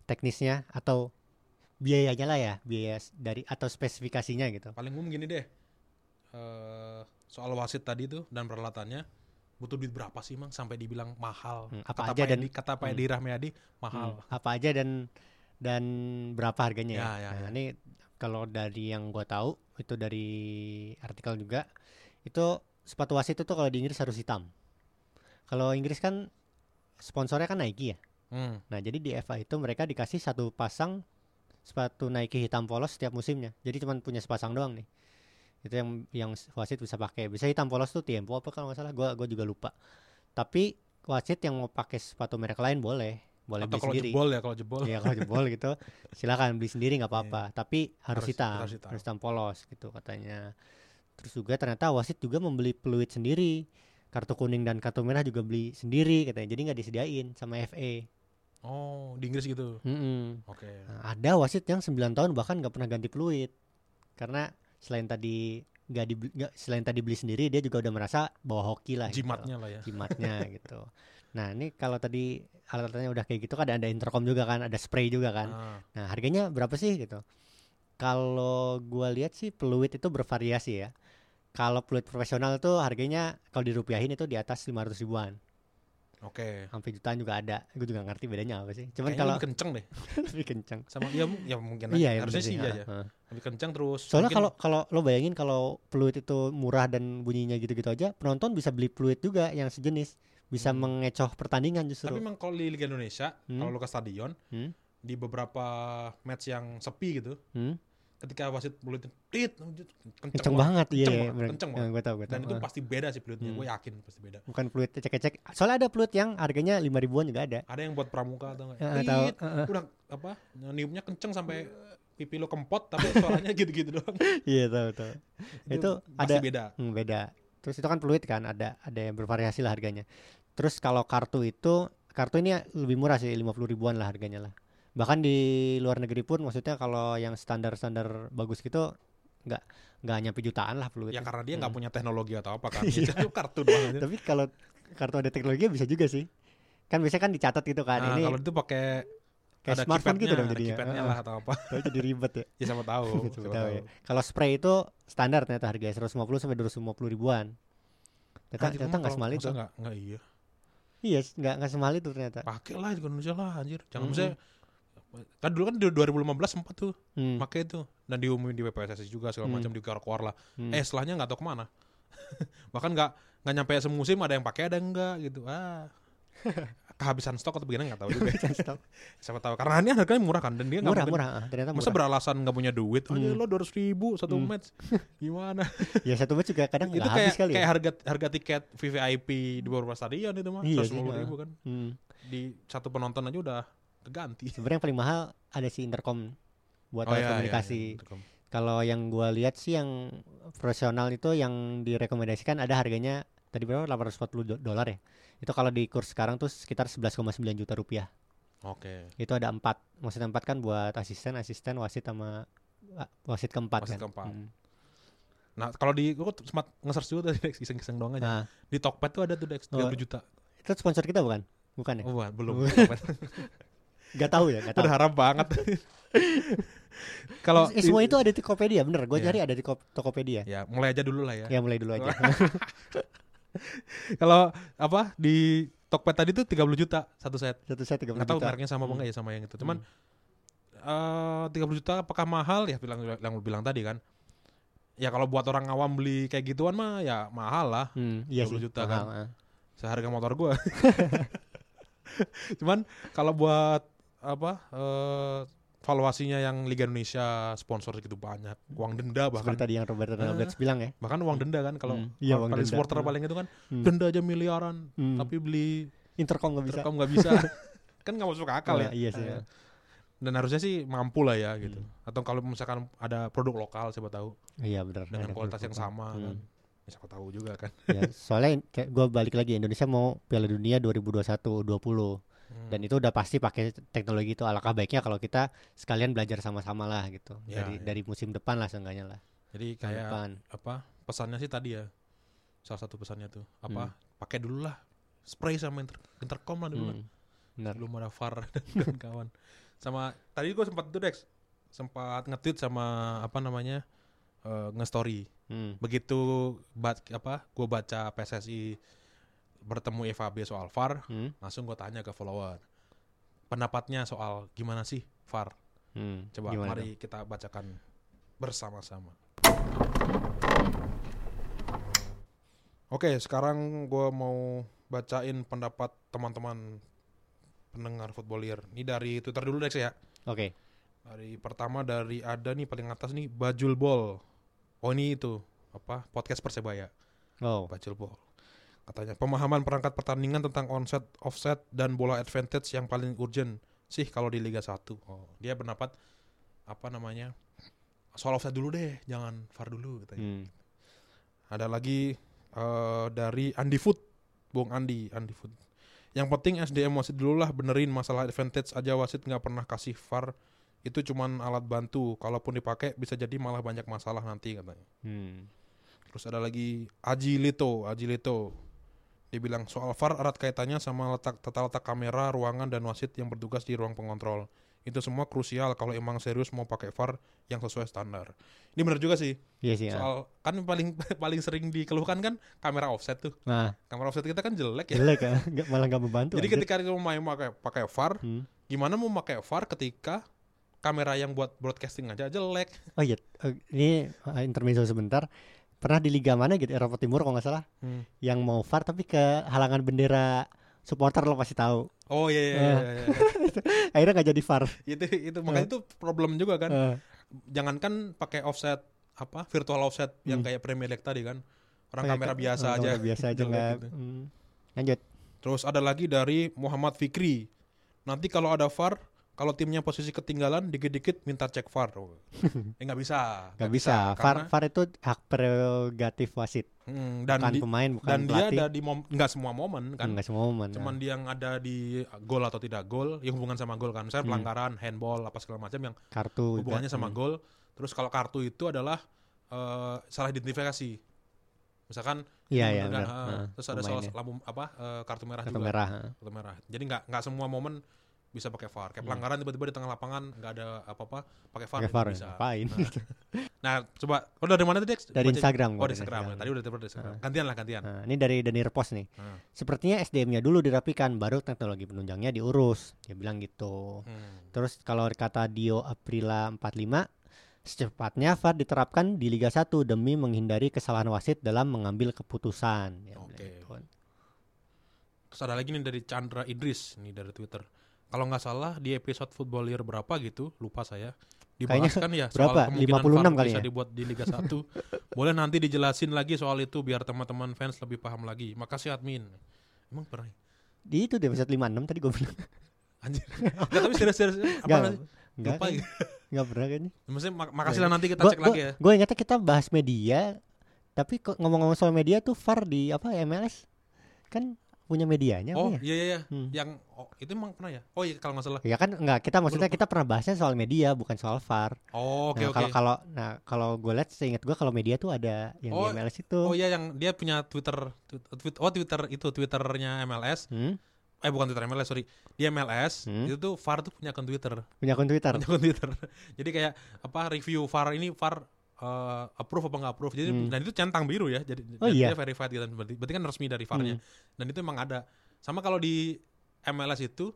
teknisnya atau biayanya lah ya, biaya dari atau spesifikasinya gitu. Paling umum gini deh. eh soal wasit tadi tuh dan peralatannya butuh duit berapa sih mang sampai dibilang mahal? Hmm, apa kata aja Pak dan- Edi, kata Pak hmm. Edi Rahmayadi mahal. Hmm, apa aja dan dan berapa harganya ya? Ya, ya, nah, ya. ini kalau dari yang gua tahu itu dari artikel juga itu sepatu wasit itu tuh kalau di Inggris harus hitam. Kalau Inggris kan sponsornya kan Nike ya. Hmm. Nah, jadi di FA itu mereka dikasih satu pasang sepatu Nike hitam polos setiap musimnya. Jadi cuma punya sepasang doang nih. Itu yang yang wasit bisa pakai. Bisa hitam polos tuh Tiempo apa kalau nggak salah. Gua gua juga lupa. Tapi wasit yang mau pakai sepatu merek lain boleh, boleh Atau beli kalau sendiri. jebol ya kalau jebol. Iya kalau jebol gitu silakan beli sendiri nggak apa-apa. Tapi harus, Harus- hitam, harus harus hitam. hitam. polos gitu katanya. Terus juga ternyata wasit juga membeli peluit sendiri. Kartu kuning dan kartu merah juga beli sendiri katanya. Jadi nggak disediain sama FA. Oh, di Inggris gitu. Mm-mm. Oke. Nah, ada wasit yang 9 tahun bahkan nggak pernah ganti peluit karena selain tadi nggak nggak- selain tadi beli sendiri dia juga udah merasa bawa hoki lah gitu. Jimatnya lah ya. jimatnya gitu nah ini kalau tadi alat-alatnya udah kayak gitu kan ada, ada intercom juga kan ada spray juga kan Ah, nah harganya berapa sih gitu kalau gua lihat sih peluit itu bervariasi ya kalau peluit profesional tuh harganya kalau dirupiahin itu di atas 500 ribuan Oke. sampai jutaan juga ada gue juga ngerti bedanya apa sih cuman kalau lebih kenceng deh. lebih kencang Sama ya, ya mungkin iya ya harusnya sih iya ya. ha. Lebih kenceng terus. Soalnya kalau kalau lo bayangin kalau peluit itu murah dan bunyinya gitu-gitu aja, penonton bisa beli peluit juga yang sejenis, bisa Hmm. mengecoh pertandingan tapi justru. memang kalau di Liga Indonesia, Hmm. kalau lu ke stadion, Hmm. di beberapa match yang sepi gitu, Hmm? ketika wasit peluitin, tit, kenceng, Kenceng banget, iya. kenceng iya, banget, kenceng Ya, banget. gue tahu, gue Dan tahu. itu Ah. pasti beda sih peluitnya, Hmm. gue yakin pasti beda. bukan peluit ecek-ecek. Soalnya ada peluit yang harganya lima ribuan juga ada. Ada yang buat pramuka atau enggak? Tahu. Tit, Heeh. udah apa? Niupnya kenceng sampai pipi lo kempot tapi suaranya gitu-gitu doang. Iya tahu tahu. Itu ada- beda. Hmm, beda. Terus itu kan peluit kan ada ada yang bervariasi lah harganya. Terus kalau kartu itu kartu ini lebih murah sih 50 ribuan lah harganya lah. Bahkan di luar negeri pun maksudnya kalau yang standar-standar bagus gitu nggak nggak nyampe jutaan lah peluit. Ya karena dia nggak Hmm. punya teknologi atau apa kan. Iya. Itu kartu doang aja. Tapi kalau kartu ada teknologi bisa juga sih. Kan biasanya kan dicatat gitu kan. Nah, ini kalau itu pakai kayak ada smartphone gitu dong ada jadinya. Heeh. lah atau apa. Tapi jadi ribet ya. Ya sama tahu. Siapa tahu tahu. ya. Kalau spray itu standar ternyata harganya 150 sampai 250 ribuan. Ternyata, Anjir, ternyata nggak semahal itu. nggak nggak iya. Iya, nggak nggak semahal itu ternyata. Pakai lah di Indonesia lah anjir. Jangan Mm-mm. misalnya kan dulu kan di 2015 sempat tuh Hmm. pakai itu dan diumumin di WPSSI juga segala Hmm. macam di keluar lah. Hmm. Eh setelahnya nggak tahu ke mana. Bahkan nggak nggak nyampe semusim ada yang pakai ada yang enggak gitu. Ah. Kehabisan stok atau begini nggak tahu juga. Stop. Siapa tahu karena ini harganya murah kan dan dia nggak murah murah ah, ternyata Masa murah. beralasan nggak punya duit? Aja Hmm. lo 200 ribu satu Hmm. match. Gimana? ya satu match juga kadang itu kayak habis kali kayak ya. harga harga tiket VVIP di beberapa stadion itu mah Iya 150 sih, ribu kan. Hmm. Di satu penonton aja udah keganti. Sebenarnya yang paling mahal ada si intercom buat Oh, alat iya, iya, komunikasi. iya, intercom. Kalau yang gua lihat sih yang profesional itu yang direkomendasikan ada harganya tadi berapa 840 do- dolar ya. Itu kalau di kurs sekarang tuh sekitar 11,9 juta rupiah. Oke. Itu ada empat, maksudnya empat kan buat asisten, asisten, wasit sama wasit keempat Wasit kan. keempat. Hmm. Nah, kalau di gua sempat nge-search juga tadi Dex, iseng-iseng doang aja. Nah, Di Tokped tuh ada tuh Dex 30 Oh. juta. itu sponsor kita bukan? Bukan ya? Oh, bukan, belum. Gak tahu ya, gak tahu. Udah harap banget. Kalau Eh, semua itu ada di Tokopedia, bener. Gue Iya. nyari ada di Ko- Tokopedia. ya mulai aja dulu lah ya. Ya mulai dulu aja. Kalau apa di Tokped tadi tuh 30 juta satu set. Satu set 30 Nggak tahu juta. mereknya sama apa Hmm. enggak ya sama yang itu. Cuman eh 30 juta apakah mahal ya bilang yang lu bilang tadi kan. Ya kalau buat orang awam beli kayak gituan mah ya mahal lah. Hmm, iya 30 sih. juta mahal, kan. ah. seharga motor gua. Cuman kalau buat apa eh valuasinya yang Liga Indonesia sponsor segitu banyak, uang denda bahkan Seperti tadi yang Roberto Ah. Roberts bilang ya. bahkan uang denda kan kalau Hmm, iya, uang paling denda. supporter Hmm. paling itu kan Hmm. denda aja miliaran, Hmm. tapi beli Intercom nggak bisa. Nggak bisa. kan nggak masuk akal ya. Oh, Iya sih. Eh, ya. Dan harusnya sih mampu lah ya gitu. Hmm. Atau kalau misalkan ada produk lokal siapa tahu Iya benar. dengan kualitas yang sama Hmm. kan. Ya, siapa tahu juga kan. ya, soalnya kayak gue balik lagi Indonesia mau Piala Dunia 2021 20 Hmm. dan itu udah pasti pakai teknologi itu alangkah baiknya kalau kita sekalian belajar sama-sama lah gitu Ya, dari ya. dari musim depan lah seenggaknya lah Jadi kayak depan apa pesannya sih tadi ya salah satu pesannya tuh Hmm. apa pakai dulu lah spray sama inter intercom lah dulu lah. Hmm, benar belum ada VAR dan kawan sama tadi gue sempat tuh Dex sempat nge-tweet sama apa namanya eh, nge-story Hmm. begitu bat, apa gue baca PSSI bertemu FAB soal VAR Hmm. langsung gue tanya ke follower pendapatnya soal gimana sih VAR Hmm. coba Gimana mari kita bacakan bersama-sama Oke, sekarang gue mau bacain pendapat teman-teman pendengar footballier. Ini dari Twitter dulu Dex ya. Oke. Dari pertama dari ada nih paling atas nih Bajul Ball. Oh ini itu apa podcast Persebaya. Oh. Bajul Ball. Katanya pemahaman perangkat pertandingan tentang onset, offset dan bola advantage yang paling urgent sih kalau di Liga 1. Oh, dia berpendapat apa namanya? Soal offset dulu deh, jangan VAR dulu katanya. Hmm. Ada lagi eh, dari Andi Food, Bung Andi, Andi Food. Yang penting SDM wasit dulu lah benerin masalah advantage aja wasit nggak pernah kasih VAR itu cuman alat bantu. Kalaupun dipakai bisa jadi malah banyak masalah nanti katanya. Hmm. Terus ada lagi Aji Lito, Aji Lito. Dia bilang soal VAR erat kaitannya sama letak tata letak kamera, ruangan dan wasit yang bertugas di ruang pengontrol. Itu semua krusial kalau emang serius mau pakai VAR yang sesuai standar. Ini benar juga sih. Iya sih. ya. Soal kan paling paling sering dikeluhkan kan kamera offset tuh. Nah, Kamera offset kita kan jelek ya. jelek kan? Nggak- malah nggak membantu. Jadi ketika kita mau main pakai pakai VAR, Hmm. gimana mau pakai VAR ketika kamera yang buat broadcasting aja jelek? Oh iya, eh, ini eh, intermezzo sebentar. Pernah di liga mana gitu Eropa Timur kalau nggak salah Hmm. yang mau VAR tapi ke halangan bendera supporter lo pasti tahu. Oh iya iya, Eh. iya, iya. Akhirnya nggak jadi VAR. itu itu makanya itu problem juga kan. Eh, Jangankan pakai offset apa virtual offset yang Hmm. kayak Premier League tadi kan. Orang kayak kamera biasa eh, aja. kamera biasa aja nggak. gitu. hmm. Lanjut. Terus ada lagi dari Muhammad Fikri. Nanti kalau ada VAR, kalau timnya posisi ketinggalan dikit-dikit minta cek VAR. Oh. eh nggak bisa. Nggak bisa. VAR VAR itu hak prerogatif wasit, Hmm, dan bukan di- pemain, bukan dan dia pelatih. ada di mom, nggak semua momen kan. Nggak semua momen. Cuman dia yang ada di gol atau tidak gol, yang hubungan sama gol kan. Misalnya Hmm. pelanggaran, handball, apa segala macam yang kartu juga. hubungannya sama Hmm. gol. Terus kalau kartu itu adalah eh, salah identifikasi. Misalkan Iya iya ah, Nah, terus ada soal lampu apa eh, kartu merah kartu juga. merah. ah. Kartu merah. Jadi nggak nggak semua momen bisa pakai VAR. Kayak Hmm. pelanggaran tiba-tiba di tengah lapangan nggak ada apa-apa pakai VAR, VAR bisa. ngapain? Nah, nah, coba oh dari mana tadi? Dari Baca- Instagram. Oh, dari Instagram. Tadi udah dari Instagram. Ah. Gantian lah gantian. Nah, ini dari Dani Repos nih. Ah. Sepertinya SDM-nya dulu dirapikan, baru teknologi penunjangnya diurus. Dia bilang gitu. Hmm. Terus kalau kata Dio Aprila 45, secepatnya VAR diterapkan di Liga 1 demi menghindari kesalahan wasit dalam mengambil keputusan. Bilang Oke. gitu. Terus ada lagi nih dari Chandra Idris nih dari Twitter. Kalau nggak salah di episode Football Year berapa gitu, lupa saya. Dibahas Kayaknya kan ya berapa? soal kemungkinan 56 VAR kali bisa ya? dibuat di Liga 1. Boleh nanti dijelasin lagi soal itu biar teman-teman fans lebih paham lagi. Makasih admin. Emang pernah? ya? Di itu di episode 56 tadi gue bilang. Anjir. Nggak, tapi serius-serius apa Enggak. sih? Enggak, Lupa ya. enggak pernah kayaknya. Maksudnya mak- makasih lah nanti kita Gua- cek lagi ya. Gue ingatnya kita bahas media, tapi kok ngomong-ngomong soal media tuh VAR di apa MLS kan punya medianya Oh ya? iya iya iya. Hmm. Yang oh, itu emang pernah ya? Oh iya kalau nggak salah. Ya kan enggak kita maksudnya lupa. kita pernah bahasnya soal media bukan soal VAR. Oh oke nah, oke. kalau kalau nah kalau gue lihat seingat gue kalau media tuh ada yang Oh, di MLS itu. Oh iya yang dia punya Twitter, tweet, oh Twitter itu Twitternya MLS. Hmm? Eh bukan Twitter MLS sorry. Dia MLS Hmm? itu tuh VAR tuh punya akun Twitter. Punya akun Twitter. Punya akun Twitter. Jadi kayak apa review VAR ini VAR eh, approve apa nggak approve. Jadi Hmm. dan itu centang biru ya. Jadi Oh, iya? dia verified gitu. Berarti, berarti kan resmi dari VAR-nya. Hmm. Dan itu emang ada. Sama kalau di MLS itu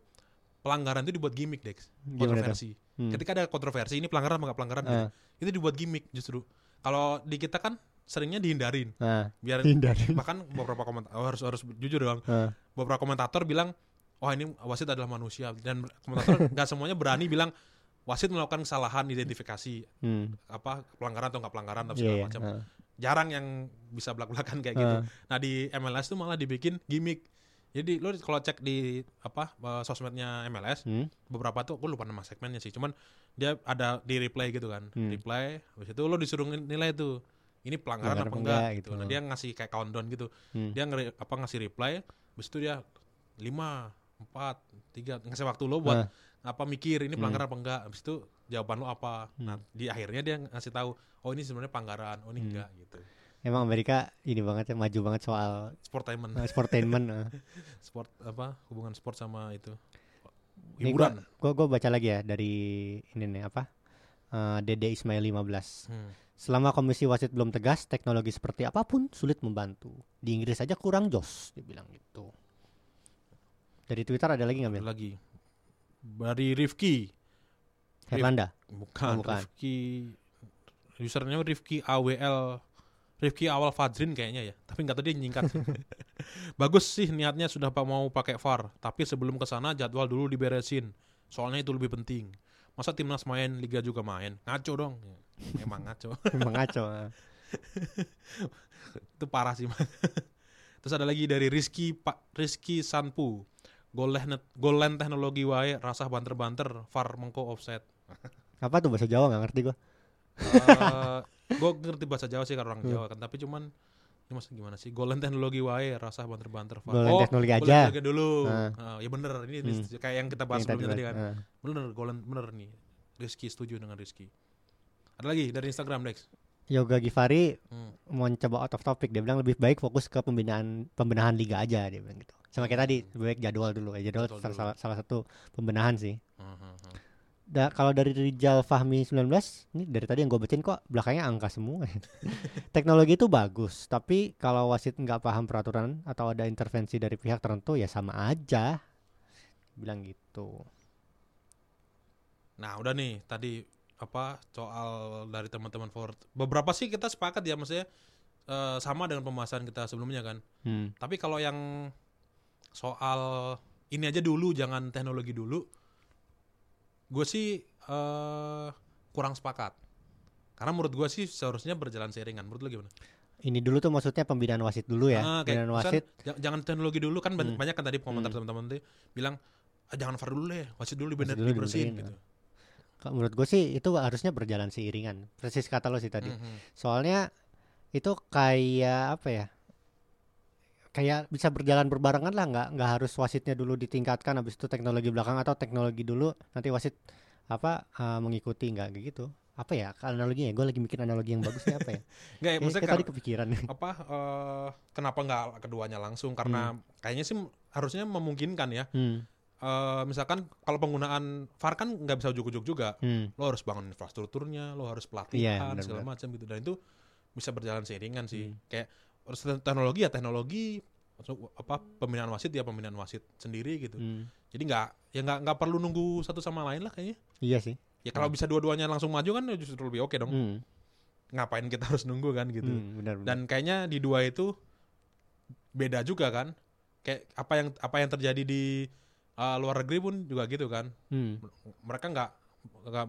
pelanggaran itu dibuat gimmick Dex. Kontroversi. Hmm. Ketika ada kontroversi ini pelanggaran apa nggak pelanggaran gitu. Ah. Itu dibuat gimmick justru. Kalau di kita kan seringnya dihindarin Nah, biar hindari. bahkan beberapa komentar oh, harus harus jujur dong Ah. beberapa komentator bilang wah ini wasit adalah manusia dan komentator nggak semuanya berani bilang wasit melakukan kesalahan identifikasi Hmm. apa pelanggaran atau nggak pelanggaran atau Iya, segala iya. macam Ah. jarang yang bisa belak belakan kayak gitu Ah. nah di MLS tuh malah dibikin gimmick jadi lo kalau cek di apa eh, sosmednya MLS Hmm. beberapa tuh gue lupa nama segmennya sih cuman dia ada di replay gitu kan Hmm. replay habis itu lo disuruh nilai tuh ini pelanggaran Pelanggar apa enggak, enggak gitu. gitu. Nah, dia ngasih kayak countdown gitu. Hmm. Dia ngeri, apa ngasih reply, habis itu dia 5 4 3 ngasih waktu lo buat Nah. Apa mikir ini Hmm. pelanggaran apa enggak. Habis itu jawaban lo apa. Nah, Hmm. di akhirnya dia ngasih tahu, oh ini sebenarnya pelanggaran, oh ini Hmm. enggak gitu. Emang Amerika ini banget ya maju banget soal Sportainment, uh, sportainment. uh. sport apa hubungan sport sama itu. Hiburan. gua gua baca lagi ya dari ini nih apa? Uh, Dede Ismail 15. Hmm. Selama komisi wasit belum tegas, teknologi seperti apa pun sulit membantu. Di Inggris saja kurang jos, dibilang gitu. Dari Twitter ada lagi nggak lagi dari Rifki Herlanda. bukan, Oh, bukan. Rifki username Rifki AWL Rifki awal Fadrin kayaknya ya tapi nggak tahu dia nyingkat sih. bagus sih niatnya sudah pa- mau pakai VAR tapi sebelum ke sana jadwal dulu diberesin soalnya itu lebih penting masa timnas main liga juga main ngaco dong Ya, emang ngaco Emang ngaco. uh. itu parah sih terus ada lagi dari Rizky Pak Rizky Sanpu Golen golen teknologi wae rasah banter-banter VAR mengko offset Apa tuh bahasa Jawa nggak ngerti gua. gue ngerti bahasa Jawa sih kalau orang Jawa kan tapi cuman ini maksudnya gimana sih golden teknologi wae rasa banter-banter Fak. Golden teknologi golden aja. teknologi dulu Nah. Ah, ya bener ini Hmm. kayak yang kita bahas sebelumnya tadi kan uh. bener golden bener nih Rizky setuju dengan Rizky ada lagi dari Instagram Dex Yoga Givari Hmm. mau coba out of topic dia bilang lebih baik fokus ke pembinaan pembenahan liga aja dia bilang gitu. Sama kayak tadi lebih baik jadwal dulu. Ya jadwal, salah, dulu. salah, salah satu pembenahan sih. Hmm, hmm, hmm. da, kalau dari Rijal Fahmi 19 ini dari tadi yang gue bacain kok belakangnya angka semua. Teknologi itu bagus tapi kalau wasit nggak paham peraturan atau ada intervensi dari pihak tertentu ya sama aja. Bilang gitu. Nah udah nih tadi apa soal dari teman-teman forward beberapa sih kita sepakat ya maksudnya eh, sama dengan pembahasan kita sebelumnya kan hmm. Tapi kalau yang soal ini aja dulu, jangan teknologi dulu, gue sih eh kurang sepakat. Karena menurut gue sih seharusnya berjalan seiringan. Menurut lo gimana? ini dulu tuh maksudnya pembinaan wasit dulu ya Ah, kayak pembinaan wasit ja- jangan teknologi dulu kan banyak, Hmm. banyak kan tadi komentar Hmm. teman-teman tuh bilang "Ah, jangan VAR dulu deh, wasit dulu dibener, dulu dibersihin gitu. Kalau menurut gue sih itu harusnya berjalan seiringan persis kata lo sih tadi Mhm. soalnya itu kayak apa ya kayak bisa berjalan berbarengan lah nggak nggak harus wasitnya dulu ditingkatkan habis itu teknologi belakang atau teknologi dulu nanti wasit apa uh, mengikuti nggak gitu apa ya analoginya gue lagi mikir analogi yang bagus nih apa ya Nggak, ya, maksudnya kayak tadi kepikiran apa eh, kenapa nggak keduanya langsung? Karena Hmm. kayaknya sih harusnya memungkinkan ya. hmm, Eh, misalkan kalau penggunaan VAR kan nggak bisa ujuk-ujuk juga. hmm, lo harus bangun infrastrukturnya, lo harus pelatihan benar-benar. segala macam gitu dan itu bisa berjalan seiringan sih. Hmm. Kayak harus te- teknologi ya teknologi apa pembinaan wasit ya pembinaan wasit sendiri gitu. hmm. Jadi nggak ya nggak nggak perlu nunggu satu sama lain lah kayaknya. iya sih Ya kalau bisa dua-duanya langsung maju kan ya justru lebih oke dong. hmm, Ngapain kita harus nunggu kan gitu. hmm, benar benar Dan kayaknya di dua itu beda juga kan. Kayak apa yang apa yang terjadi di uh, luar negeri pun juga gitu kan. hmm, Mereka nggak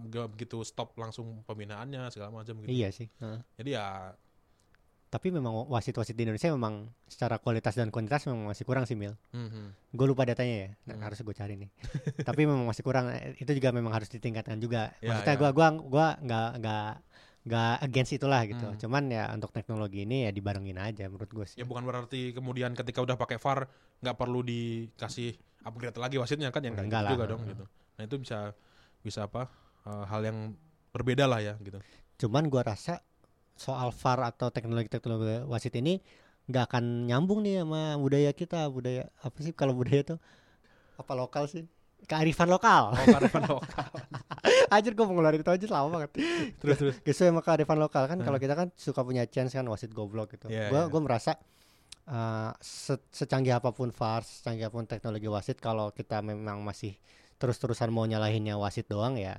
nggak begitu stop langsung pembinaannya segala macam gitu. iya sih Heeh. Jadi ya tapi memang wasit-wasit di Indonesia memang secara kualitas dan kuantitas memang masih kurang sih Mil mhm. gue lupa datanya ya nah, Hmm. harus gue cari nih tapi memang masih kurang itu juga memang harus ditingkatkan juga Ya, maksudnya ya. gue gua gua nggak nggak nggak against itulah gitu Hmm. cuman ya untuk teknologi ini ya dibarengin aja menurut gue sih ya bukan berarti kemudian ketika udah pakai VAR nggak perlu dikasih upgrade lagi wasitnya kan yang nggak Enggak gitu lah. juga dong gitu. Nah itu bisa bisa apa eh, hal yang berbeda lah ya gitu. cuman gue rasa soal VAR atau teknologi-teknologi wasit ini nggak akan nyambung nih sama budaya kita budaya apa sih kalau budaya tuh apa lokal sih kearifan lokal Oh kearifan lokal. Anjir gue mau ngeluarin itu aja lama banget terus terus. Gesu sama kearifan lokal kan kalau Hmm. kita kan suka punya chance kan wasit goblok gitu. Iya, gua iya. gua merasa uh, se- secanggih apa pun VAR, secanggih apa pun teknologi wasit kalau kita memang masih terus-terusan mau nyalahinnya wasit doang ya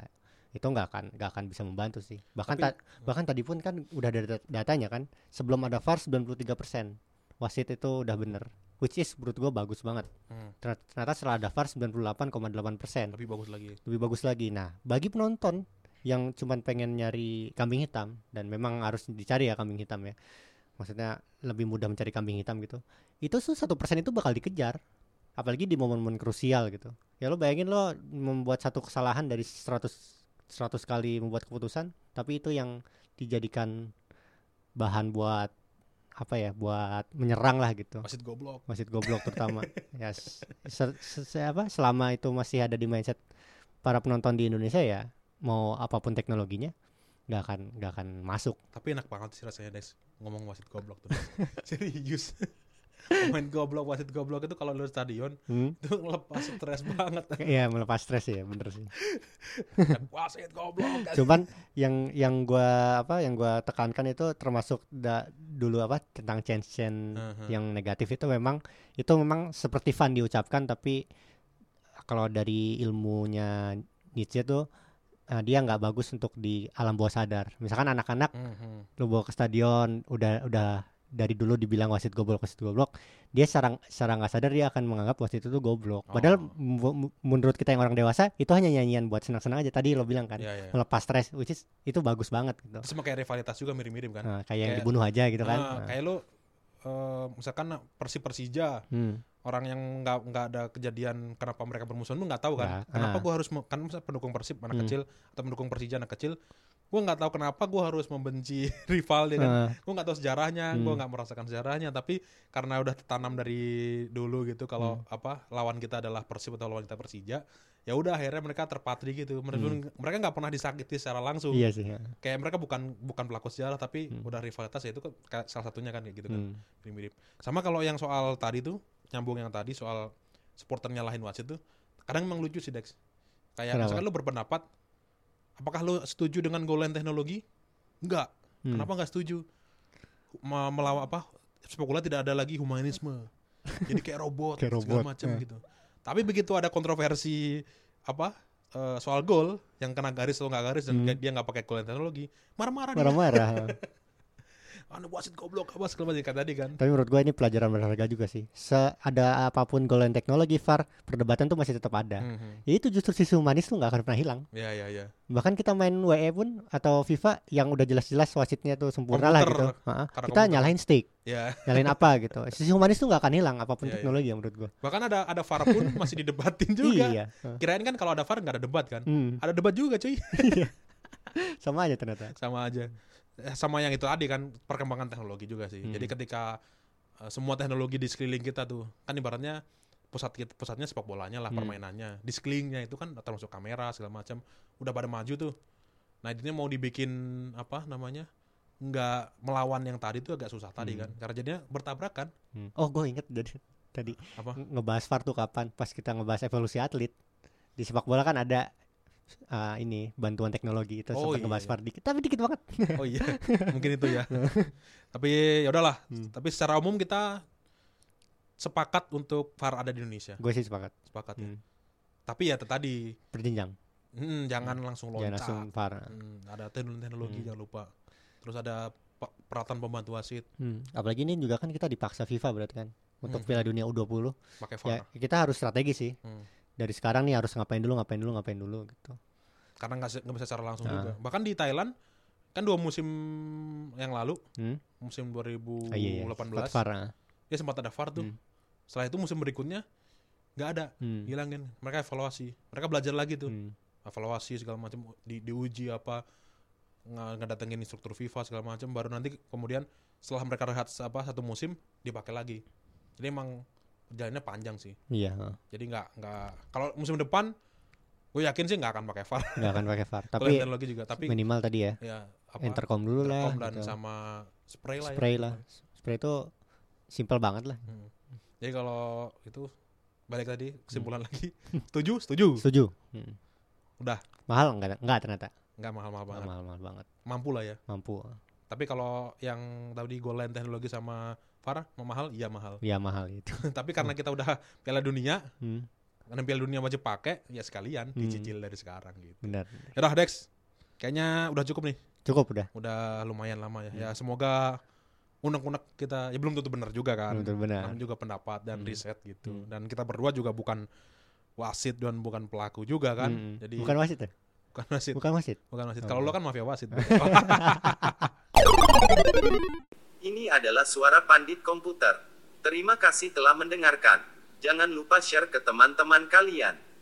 itu nggak akan nggak akan bisa membantu sih. Bahkan Tapi- ta- bahkan tadi pun kan udah ada dat- datanya kan sebelum ada VAR 93% wasit itu udah bener. Which is menurut gua bagus banget. Hmm, Ternyata, ternyata setelah ada VAR 98,8% lebih bagus lagi. lebih bagus lagi. Nah, bagi penonton yang cuman pengen nyari kambing hitam dan memang harus dicari ya kambing hitam ya. Maksudnya lebih mudah mencari kambing hitam gitu. Itu tuh satu persen itu bakal dikejar. Apalagi di momen-momen krusial gitu. Ya lo bayangin lo membuat satu kesalahan dari 100 100 kali membuat keputusan, tapi itu yang dijadikan bahan buat apa ya buat menyerang lah gitu wasit goblok wasit goblok terutama ya se- se- se- apa selama itu masih ada di mindset para penonton di Indonesia ya mau apa pun teknologinya nggak akan nggak akan masuk. Tapi enak banget sih rasanya Des. Ngomong wasit goblok tuh. Serius. Pemain goblok wasit goblok itu kalau lu di stadion hmm? itu lepas stres banget. Ya melepas stres ya bener sih. Wasit goblok cuman yang yang gua apa yang gua tekankan itu termasuk da- dulu apa tentang change change Aha. yang negatif itu memang itu memang seperti fun diucapkan tapi kalau dari ilmunya Nietzsche tuh eh, dia nggak bagus untuk di alam bawah sadar. Misalkan anak-anak Mhm. lu bawa ke stadion udah udah dari dulu dibilang wasit goblok wasit goblok dia secara secara nggak sadar dia akan menganggap wasit itu tuh goblok. Padahal Oh. mu- menurut kita yang orang dewasa itu hanya nyanyian buat senang-senang aja tadi lo bilang kan. Iya, iya. melepas stres which is itu bagus banget gitu. Sama kayak rivalitas juga mirip-mirip kan. Nah, kayak yang Kayak- dibunuh aja gitu kan. Ah, Nah, kayak lu eh, misalkan Persib Persija hmm, orang yang nggak nggak ada kejadian kenapa mereka bermusuhan lu nggak tahu kan Nggak. kenapa Ah. gua harus kan pendukung Persib anak Hmm. kecil atau pendukung Persija anak kecil gua nggak tahu kenapa gua harus membenci rival ya kan ah, gue nggak tahu sejarahnya gue Hmm. nggak merasakan sejarahnya tapi karena udah tertanam dari dulu gitu kalau Hmm. apa lawan kita adalah Persib atau lawan kita Persija ya udah akhirnya mereka terpatri gitu mereka mereka nggak pernah disakiti secara langsung Hmm. iya sih ya. kayak mereka bukan bukan pelaku sejarah tapi Hmm. udah rivalitas ya itu kan salah satunya kan kayak gitu kan Hmm. mirip sama kalau yang soal tadi tuh nyambung yang tadi soal supporter nyalahin wasit tuh kadang emang lucu sih Dex kayak Kenapa? misalkan lu berpendapat apakah lu setuju dengan goal line teknologi enggak Hmm. Kenapa nggak setuju? Me- melawan apa? Sepak bola tidak ada lagi humanisme. Jadi kayak robot, Kayak segala robot, macam eh. gitu. Tapi begitu ada kontroversi apa eh, soal gol yang kena garis atau nggak garis dan Hmm. dia nggak pakai goal teknologi, marah-marah marah-marah Anu wasit goblok apa segala macam tadi kan. tapi menurut gue ini pelajaran berharga juga sih seada apa pun golongan teknologi VAR perdebatan tuh masih tetap ada Mhm. ya itu justru sisi humanis tuh nggak akan pernah hilang Ya ya ya. bahkan kita main WE pun atau FIFA yang udah jelas-jelas wasitnya tuh sempurna lah Komputer. gitu Ha-ha. Karena kita komputer. nyalahin stick Ya. nyalahin apa gitu sisi humanis tuh nggak akan hilang apa pun Iya, iya. teknologi ya menurut gue Bahkan ada ada VAR pun masih didebatin juga. iya. Kirain kan kalau ada VAR nggak ada debat kan? Hmm, Ada debat juga cuy. sama aja ternyata sama aja sama yang itu tadi kan perkembangan teknologi juga sih. Hmm. jadi ketika eh, semua teknologi di sekeliling kita tuh kan ibaratnya pusat kita- pusatnya sepak bolanya lah Hmm. permainannya. Di sekelilingnya itu kan termasuk kamera segala macam. Udah pada maju tuh. Nah ini mau dibikin apa namanya nggak melawan yang tadi tuh agak susah tadi Hmm. kan. Karena jadinya bertabrakan. Hmm. oh gue inget jadi tadi apa? nge- ngebahas VAR tuh kapan? Pas kita ngebahas evolusi atlet. Di sepak bola kan ada ah, ini bantuan teknologi itu Oh, sempat iya, ngebahas iya. Tapi dikit banget oh iya mungkin itu ya tapi ya udahlah Hmm. tapi secara umum kita sepakat untuk VAR ada di Indonesia gue sih sepakat sepakat ya. Hmm. tapi ya tadi berjenjang Hmm, jangan langsung jangan loncat. langsung VAR Hmm, ada teknologi, Hmm. jangan lupa. Terus ada pe- peralatan pembantu wasit Hmm, apalagi ini juga kan kita dipaksa FIFA berarti kan untuk Hmm. Piala Dunia U20 pakai ya VAR. kita harus strategi sih Hmm. Dari sekarang nih harus ngapain dulu ngapain dulu ngapain dulu gitu Karena nggak bisa secara langsung Nah. juga. Bahkan di Thailand kan dua musim yang lalu, hmm? musim 2018, Ah, iya, iya. Sempat ah. dia sempat ada VAR tuh. Hmm. Setelah itu musim berikutnya nggak ada, Hmm. hilangin. Mereka evaluasi, mereka belajar lagi tuh, Hmm. evaluasi segala macam, di, diuji apa, nggak datengin instruktur FIFA segala macam, baru nanti kemudian setelah mereka rehat apa satu musim dipakai lagi. Jadi emang perjalanannya panjang sih. iya. Jadi nggak nggak kalau musim depan gue yakin sih nggak akan pakai VAR. nggak akan pakai VAR tapi teknologi juga, tapi minimal tadi ya ya apa intercom dulu lah intercom dan gitu. sama spray lah spray ya. lah spray itu simple banget lah Hmm. Jadi kalau itu balik tadi kesimpulan Hmm. lagi, setuju, setuju. setuju Hmm. Udah. mahal enggak enggak ternyata Nggak mahal-mahal banget. mahal mahal banget Mampu lah ya. mampu Tapi kalau yang tadi goal line teknologi sama VAR mau mahal, iya mahal. ya mahal itu Tapi karena kita udah Piala Dunia, hmm. karena Piala Dunia wajib pakai, ya sekalian Hmm. dicicil dari sekarang gitu. benar Ya udah Dex, kayaknya udah cukup nih. cukup udah Udah lumayan lama ya. Hmm. Ya semoga unek-unek kita ya belum tentu benar juga kan. betul benar Namanya juga pendapat dan Hmm. riset gitu. Hmm. Dan kita berdua juga bukan wasit dan bukan pelaku juga kan. Hmm. Jadi bukan wasit ya bukan wasit. bukan wasit Bukan wasit. Oh. Kalau lo kan mafia wasit. Ini adalah suara pandit komputer. Terima kasih telah mendengarkan. Jangan lupa share ke teman-teman kalian.